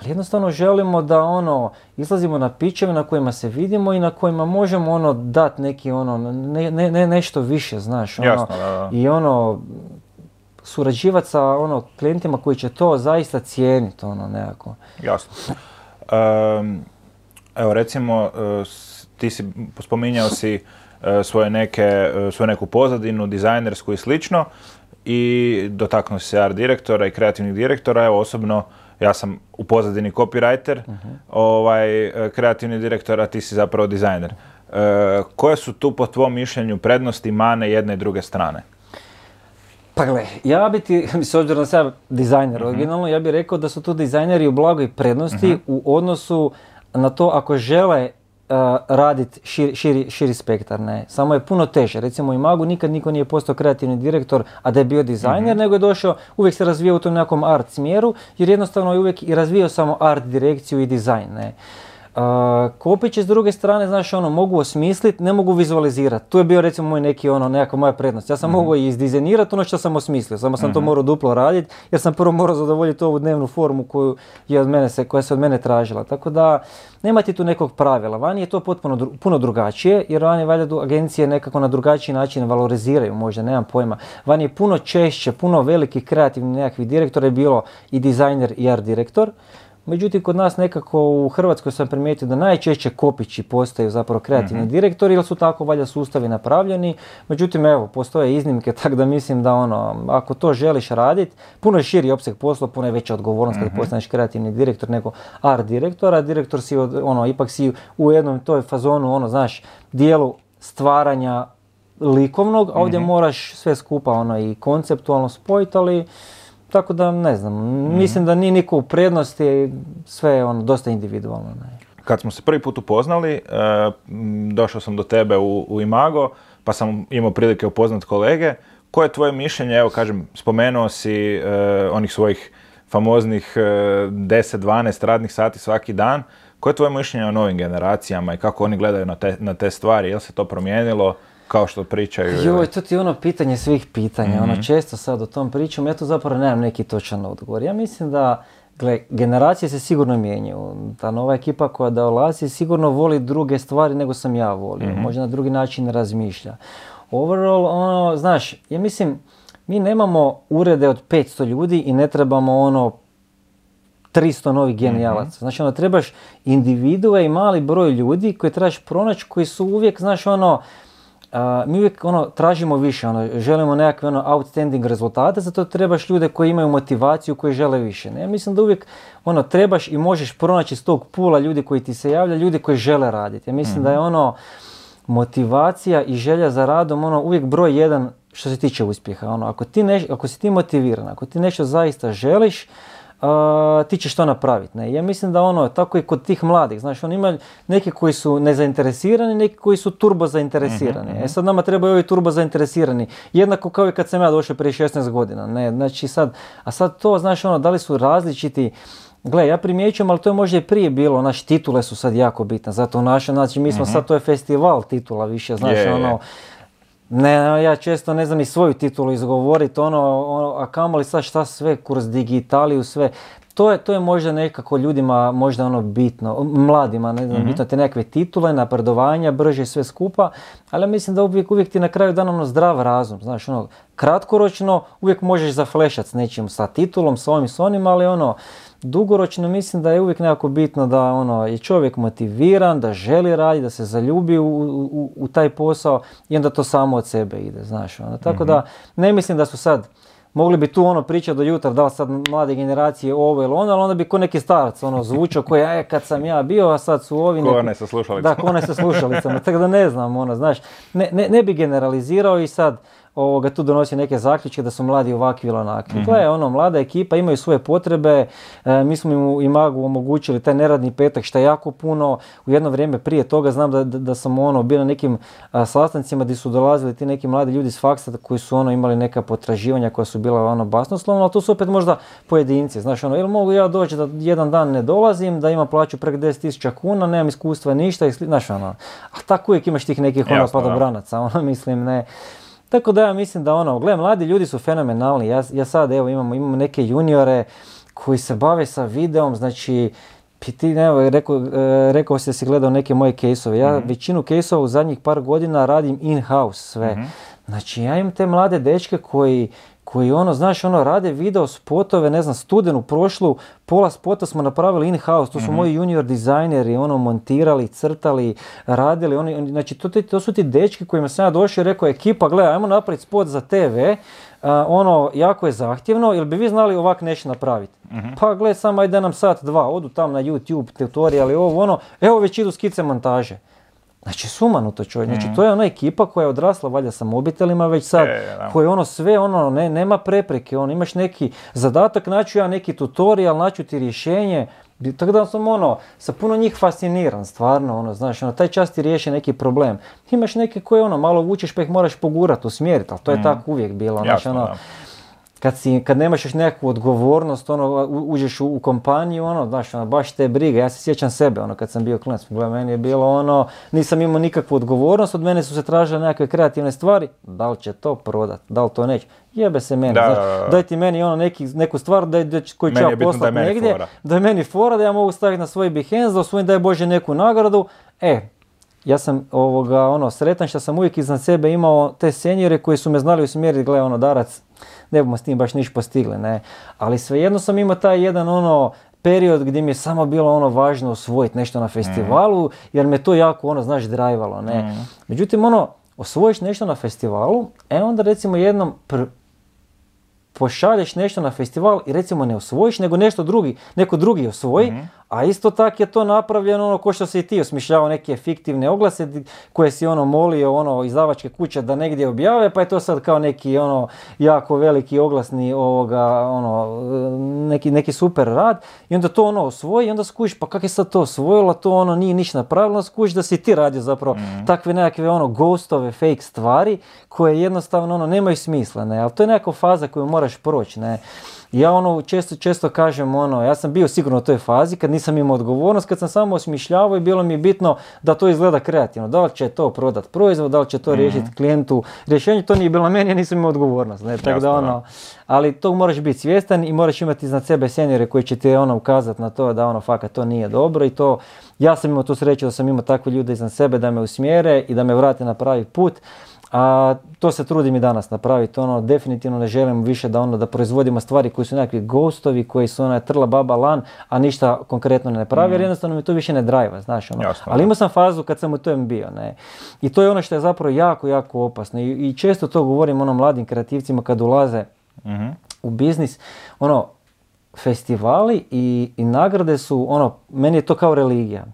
ali jednostavno želimo da ono izlazimo na pićeve na kojima se vidimo i na kojima možemo ono dat neki ono ne, ne, ne- nešto više, znaš, ono, Jasno, da, da. i ono surađivati sa ono klijentima koji će to zaista cijeniti ono nekako. Jasno. Ehm, evo recimo, e, ti si spominjao si e, svoje neke, e, svoju neku pozadinu, dizajnersku i slično i dotaknuo si se art direktora i kreativnih direktora. Evo osobno, ja sam u pozadini copywriter, ovaj, kreativni direktor, a ti si zapravo dizajner. E, koje su tu po tvom mišljenju prednosti, mane jedne i druge strane? Pa gle, ja bi ti, (laughs) s obzirom da sam dizajner originalno, ja bih rekao da su tu dizajneri u blagoj prednosti u odnosu na to ako žele raditi širi, širi, širi spektar, ne. Samo je puno teže. Recimo u Magu nikad niko nije postao kreativni direktor, a da je bio dizajner, nego je došao, uvijek se razvijao u tom nekom art smjeru, jer jednostavno je uvijek i razvijao samo art direkciju i dizajn, ne. Uh, Kopić s druge strane, znaš, ono, mogu osmisliti, ne mogu vizualizirati. Tu je bio recimo moj neki, ono, nekakva moja prednost. Ja sam mogao i izdizajnirati ono što sam osmislio, samo sam to morao duplo raditi, jer sam prvo morao zadovoljiti ovu dnevnu formu koju je od mene se, koja se od mene tražila. Tako da, nema ti tu nekog pravila. Vani je to potpuno dru- puno drugačije, jer vani valjda agencije nekako na drugačiji način valoriziraju, možda, nemam pojma. Vani je puno češće, puno velikih kreativnih nekakvih direktora je bilo i dizajner i art direktor. Međutim, kod nas nekako u Hrvatskoj sam primijetio da najčešće kopići postaju zapravo kreativni direktori, jer su tako valjda sustavi napravljeni. Međutim, evo, postoje iznimke, (laughs) tako da mislim da ono, ako to želiš raditi, puno je širi opseg posla, puno je veća odgovornost kad postaneš kreativni direktor nego art direktor, a direktor si, od, ono, ipak si u jednom toj fazonu, ono, znaš, dijelu stvaranja likovnog, a ovdje moraš sve skupa ono i konceptualno spojiti, ali tako da ne znam, mislim da nije niko u prednosti, sve je ono dosta individualno. Ne. Kad smo se prvi put upoznali, e, došao sam do tebe u, u Imago, pa sam imao prilike upoznat kolege. Koje je tvoje mišljenje, evo kažem, spomenuo si e, onih svojih famoznih e, 10-12 radnih sati svaki dan. Koje je tvoje mišljenje o novim generacijama i kako oni gledaju na te, na te stvari? Je li se to promijenilo kao što pričaju? Joj, to ti je ono pitanje svih pitanja, ono često sad o tom pričam, ja tu zapravo nemam neki točan odgovor. Ja mislim da, gle, generacije se sigurno mijenjaju. Ta nova ekipa koja dolazi sigurno voli druge stvari nego sam ja volio, možda na drugi način razmišlja. Overall, ono, znaš, ja mislim, mi nemamo urede od 500 ljudi i ne trebamo ono 300 novih genijalaca. Znači ono, trebaš individue i mali broj ljudi koje trebaš pronaći koji su uvijek, znaš ono, mi uvijek ono, tražimo više, ono, želimo nekakve ono, outstanding rezultate, zato trebaš ljude koji imaju motivaciju, koji žele više. Ne? Ja mislim da uvijek ono, trebaš i možeš pronaći iz tog pula ljudi koji ti se javlja, ljudi koji žele raditi. Ja mislim da je ono, motivacija i želja za radom ono uvijek broj jedan što se tiče uspjeha. Ono, ako, ti neš- ako si ti motiviran, ako ti nešto zaista želiš, a, ti ćeš to napraviti. Ne? Ja mislim da ono, tako i kod tih mladih, znaš, on ima neki koji su nezainteresirani, neki koji su turbo zainteresirani. E sad nama trebaju ovi turbo zainteresirani. Jednako kao i kad sam ja došao prije 16 godina. Ne? Znači sad, a sad to, znaš, ono, da li su različiti, Gle, ja primjećujem, ali to je možda i prije bilo, naš titule su sad jako bitne, zato naše, znači mi smo sad, to je festival titula više, znaš, je. ono, ne, ja često ne znam ni svoju titulu izgovoriti, ono, ono, a kamoli sad šta sve, kroz digitaliju, sve, to je, to je možda nekako ljudima možda ono bitno, mladima, ne znam, Mhm. bitno te nekakve titule, napredovanja, brže sve skupa, ali mislim da uvijek, uvijek ti na kraju dana ono zdrav razum, znaš, ono, kratkoročno uvijek možeš zaflešat s nečim, sa titulom, s ovim, s onim, ali ono, dugoročno mislim da je uvijek nekako bitno da ono, je čovjek motiviran, da želi raditi, da se zaljubi u, u, u taj posao i onda to samo od sebe ide, znaš, ono, tako da ne mislim da su sad Mogli bi tu ono pričati do jutra, da li sad mlade generacije ovo ili ono, ali onda bi ko neki starac ono zvučao koji je kad sam ja bio, a sad su ovi... Ko onaj sa slušalicama. Da, ko onaj sa slušalicama, tako da ne znam, ono, znaš, ne, ne, ne bi generalizirao i sad ovoga, tu donosi neke zaključke da su mladi ovakvi ili onakvi. Gle, ono, mlada ekipa, imaju svoje potrebe, e, mi smo im u Imagu omogućili taj neradni petak, što je jako puno, u jedno vrijeme prije toga znam da, da, da sam ono, bio na nekim a, sastancima gdje su dolazili ti neki mladi ljudi iz faksa koji su ono imali neka potraživanja koja su bila ono basnoslovna, ali to su opet možda pojedinci, znaš ono, jel mogu ja doći da jedan dan ne dolazim, da imam plaću preko 10.000 kuna, nemam iskustva ništa, i sli- znaš ono, a tako uvijek imaš tih nekih ono padobranaca, (laughs) ono mislim ne. Tako da ja mislim da ono, gle, mladi ljudi su fenomenalni, ja, ja sad evo imamo, imamo neke juniore koji se bave sa videom, znači ti, evo, rekao, e, rekao si da si gledao neke moje kejsove. Ja većinu kejsova u zadnjih par godina radim in-house sve. Znači ja imam te mlade dečke koji, koji ono, znaš, ono, rade video spotove, ne znam, studenu prošlu, pola spota smo napravili in-house, to su moji junior dizajneri, ono, montirali, crtali, radili, oni, znači, to, to su ti dečki kojima sam ja došao i rekao, ekipa, gle, ajmo napraviti spot za TV, a, ono, jako je zahtjevno, jel bi vi znali ovak nešto napraviti? Pa gle, samo ajde nam sat, dva, odu tam na YouTube, tutoriali, ovo, ono, evo već idu skice montaže. Znači sumanuto čovjek, znači to je ona ekipa koja je odrasla valjda sa mobitelima već sad, E, koji ono sve ono, ne, nema prepreke, ono, imaš neki zadatak, naću ja neki tutorial, naću ti rješenje, tako da sam ono, sa puno njih fasciniran, stvarno, ono, znaš, ono, taj čas ti riješi neki problem. Imaš neke koje ono, malo vučeš pa ih moraš pogurati, usmjeriti, ali to je tako uvijek bilo, znači, ono, da. Kad, si, kad nemaš još nekakvu odgovornost, ono, uđeš u, u kompaniju, ono, znaš, ono, baš te briga. Ja se sjećam sebe, ono, kad sam bio klinac, meni je bilo ono, nisam imao nikakvu odgovornost, od mene su se tražile nekakve kreativne stvari, da li će to prodat, da li to neće, jebe se meni, Da, znaš, da, da. daj ti meni ono neki, neku stvar da, da, koju ću ja da poslati negdje, fora. da je meni fora, da ja mogu staviti na svoj Behance, da osvojim daj Bože neku nagradu, e, ja sam ovoga, ono, sretan što sam uvijek iznad sebe imao te senjore koji su me znali usmjeriti, gle, ono, Darac, ne bomo s tim baš niš postigli, ne. Ali svejedno sam imao taj jedan, ono, period gdje mi je samo bilo ono važno osvojiti nešto na festivalu, jer me to jako, ono, znaš, drajvalo, ne. Međutim, ono, osvojiš nešto na festivalu, e onda recimo jednom pr- pošalješ nešto na festival i recimo ne osvojiš, nego nešto drugi, neko drugi osvoji, a isto tak je to napravljeno ono ko što si i ti osmišljavao neke fiktivne oglase koje si ono molio ono izdavačke kuće da negdje objave, pa je to sad kao neki ono jako veliki oglasni ovoga ono neki, neki super rad i onda to ono osvoji i onda skužiš pa kako je sad to osvojilo, to ono nije ništa napravilo, skužiš da si ti radio zapravo takve nekakve ono ghostove, fake stvari koje jednostavno ono nemaju smisla, ne, ali to je neka faza koju moraš proći, ne. Ja ono često, često kažem ono, ja sam bio sigurno u toj fazi kad nisam imao odgovornost, kad sam samo osmišljavao i bilo mi je bitno da to izgleda kreativno. Da li će to prodat proizvod, da li će to riješiti klijentu rješenje, to nije bilo meni, ja nisam imao odgovornost. Ne? Tako da ono, ali tog moraš biti svjestan i moraš imati iznad sebe senjore koji će ti ono ukazati na to da ono fakat to nije dobro i to, ja sam imao tu sreću da sam imao takve ljude iznad sebe da me usmjere i da me vrate na pravi put. A to se trudim i danas napraviti, ono, definitivno ne želim više da ono, da proizvodimo stvari koji su nekakvi ghostovi, koji su ona trla baba lan, a ništa konkretno ne pravi, jer jednostavno mi to više ne drajva, znaš, ono. Jasno, Ali imao sam fazu kad sam u tom bio, ne. I to je ono što je zapravo jako, jako opasno. I, i često to govorim ono mladim kreativcima kad ulaze Mhm. u biznis, ono, festivali i, i nagrade su, ono, meni je to kao religija.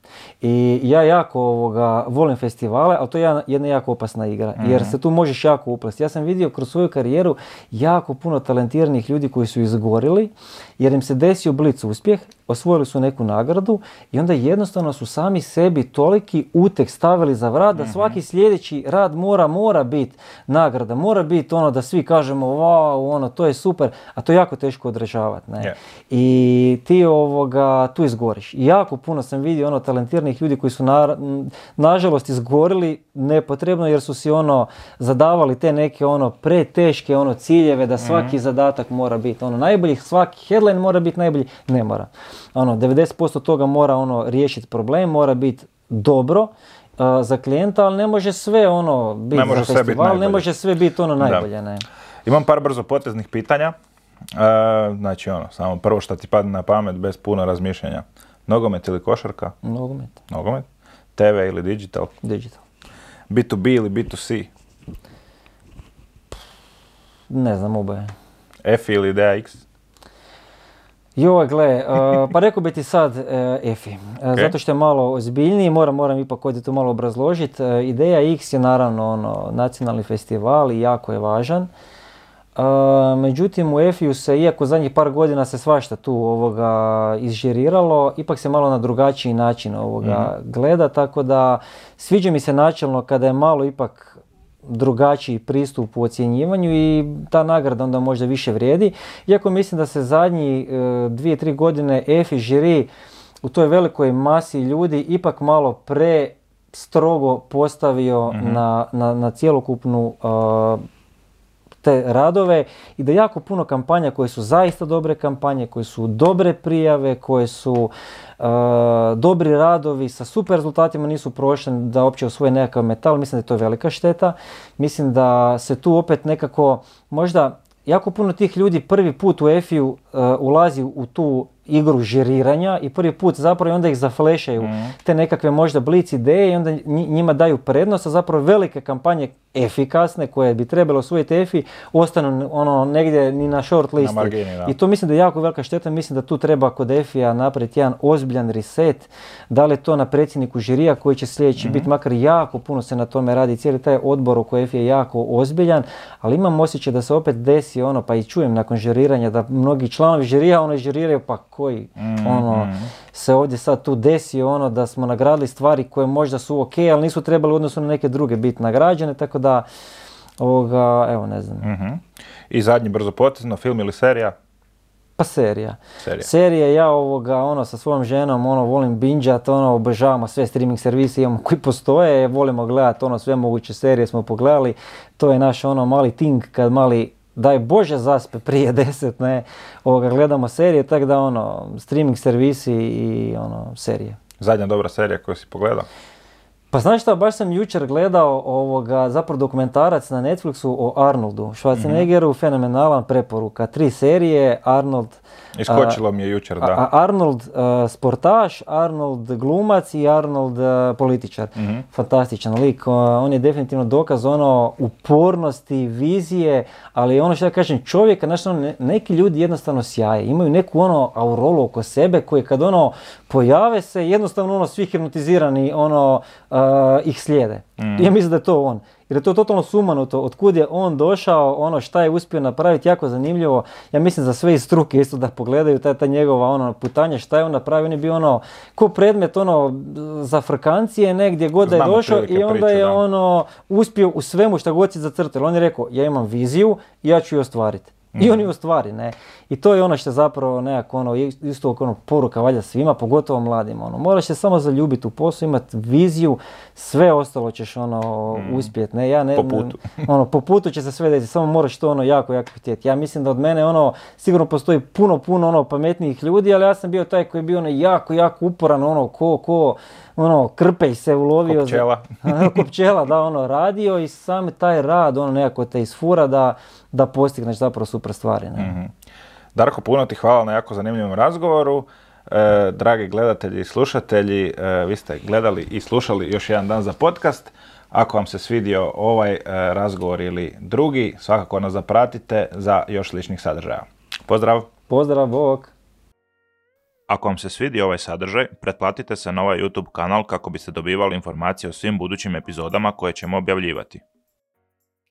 I ja jako ovoga, volim festivale, ali to je jedna, jako opasna igra, jer se tu možeš jako uplesti. Ja sam vidio kroz svoju karijeru jako puno talentiranih ljudi koji su izgorili, jer im se desio blic uspjeh, osvojili su neku nagradu i onda jednostavno su sami sebi toliki utek stavili za vrat da svaki sljedeći rad mora, mora biti nagrada, mora biti ono da svi kažemo wow, ono, to je super, a to je jako teško održavati. Ne? Je. I ti ovoga, tu izgoriš. I jako puno sam vidio ono talentiranih ljudi koji su na, nažalost izgorili nepotrebno jer su si ono zadavali te neke ono preteške ono ciljeve da svaki mhm. zadatak mora biti ono najbolji, svaki headline mora biti najbolji, ne mora. Ono 90% toga mora ono riješiti problem, mora biti dobro za klijenta, ali ne može sve ono biti za festival, ne može sve biti ono najbolje. Ne. Imam par brzo poteznih pitanja. E, znači ono, samo prvo što ti padne na pamet bez puno razmišljanja. Nogomet ili košarka? Nogomet. Nogomet. TV ili digital? Digital. B2B ili B2C? Ne znam, oboje. F ili DAX? Joj, gle, uh, pa rekao bi ti sad uh, EFI, uh, zato što je malo ozbiljniji, moram, moram ipak ovdje to malo obrazložiti. Ideja X je naravno ono, nacionalni festival i jako je važan. Međutim, u EFI-u se, iako zadnjih par godina se svašta tu ovoga izžeriralo, ipak se malo na drugačiji način ovoga mhm. gleda, tako da sviđa mi se načelno kada je malo ipak drugačiji pristup u ocjenjivanju i ta nagrada onda možda više vrijedi. Iako mislim da se zadnji e, dvije, tri godine EFI žiri u toj velikoj masi ljudi ipak malo pre strogo postavio mhm. na, na, na cjelokupnu te radove i da jako puno kampanja koje su zaista dobre kampanje, koje su dobre prijave, koje su e, dobri radovi sa super rezultatima nisu prošli da uopće osvoje nekakav metal, mislim da je to velika šteta. Mislim da se tu opet nekako možda jako puno tih ljudi prvi put u EFI-u e, ulazi u tu igru žiriranja i prvi put zapravo i onda ih zaflešaju mhm. te nekakve možda blic ideje i onda njima daju prednost, a zapravo velike kampanje efikasne koje bi trebalo osvojiti EFI ostanu ono negdje ni na short listi. I to mislim da je jako velika šteta, mislim da tu treba kod EFI-a napraviti jedan ozbiljan reset, da li to na predsjedniku žirija koji će sljedeći biti, mhm. makar jako puno se na tome radi, cijeli taj odbor u EFI je jako ozbiljan, ali imam osjećaj da se opet desi ono, pa i čujem nakon žiriranja da mnogi članovi žirija ono žiriraju pa koji mm, ono se ovdje sad tu desi ono da smo nagradili stvari koje možda su ok, ali nisu trebali u odnosu na neke druge biti nagrađene, tako da ovoga, evo ne znam. mm I zadnji brzo potezno, film ili serija? Pa serija. Serija. Serija ja ovoga, ono, sa svojom ženom, ono, volim binđat, ono, obožavamo sve streaming servise imamo koji postoje, volimo gledati, ono, sve moguće serije smo pogledali. To je naš, ono, mali ting kad mali daj Bože zaspe prije (laughs) deset, ne, ovoga, gledamo serije, tako da ono, streaming servisi i ono, serije. Zadnja dobra serija koju si pogledao? Pa znaš šta, baš sam jučer gledao ovoga, zapravo dokumentarac na Netflixu o Arnoldu Schwarzeneggeru, mm fenomenalan preporuka. Tri serije, Arnold Iskočilo mi je jučer, da. Arnold uh, sportaš, Arnold glumac i Arnold uh, političar. mm Fantastičan lik. Uh, on je definitivno dokaz ono upornosti, vizije, ali ono što ja kažem, čovjeka, znači ono, neki ljudi jednostavno sjaje. Imaju neku ono aurolu oko sebe koji kad ono pojave se, jednostavno ono svi hipnotizirani ono ih slijede. Mm. Ja mislim da je to on. Jer je to totalno sumanuto, otkud je on došao, ono šta je uspio napraviti, jako zanimljivo. Ja mislim za sve iz struke isto da pogledaju ta, ta njegova ono putanje, šta je on napravio, on je bio ono, ko predmet ono za frkancije negdje god da je došao i onda je ono uspio u svemu šta god si zacrtao. On je rekao, ja imam viziju i ja ću ju ostvariti. I oni u stvari, ne. I to je ono što je zapravo nekako ono, isto ono poruka valjda svima, pogotovo mladima. Ono. Moraš se samo zaljubiti u poslu, imati viziju, sve ostalo ćeš ono mm. uspjeti. Ne, ja ne, po putu. (laughs) ono, po putu će se sve desiti, samo moraš to ono jako, jako htjeti. Ja mislim da od mene ono, sigurno postoji puno, puno ono pametnijih ljudi, ali ja sam bio taj koji je bio ono jako, jako uporan, ono, ko, ko, ono, krpej se ulovio. Ko pčela. (laughs) ko pčela, da, ono, radio i sam taj rad, ono, nekako te isfura da, da postigneš zapravo super stvari. Ne? mm Darko, puno ti hvala na jako zanimljivom razgovoru. E, dragi gledatelji i slušatelji, e, vi ste gledali i slušali još jedan dan za podcast. Ako vam se svidio ovaj e, razgovor ili drugi, svakako nas zapratite za još sličnih sadržaja. Pozdrav! Pozdrav, bok! Ako vam se svidio ovaj sadržaj, pretplatite se na ovaj YouTube kanal kako biste dobivali informacije o svim budućim epizodama koje ćemo objavljivati.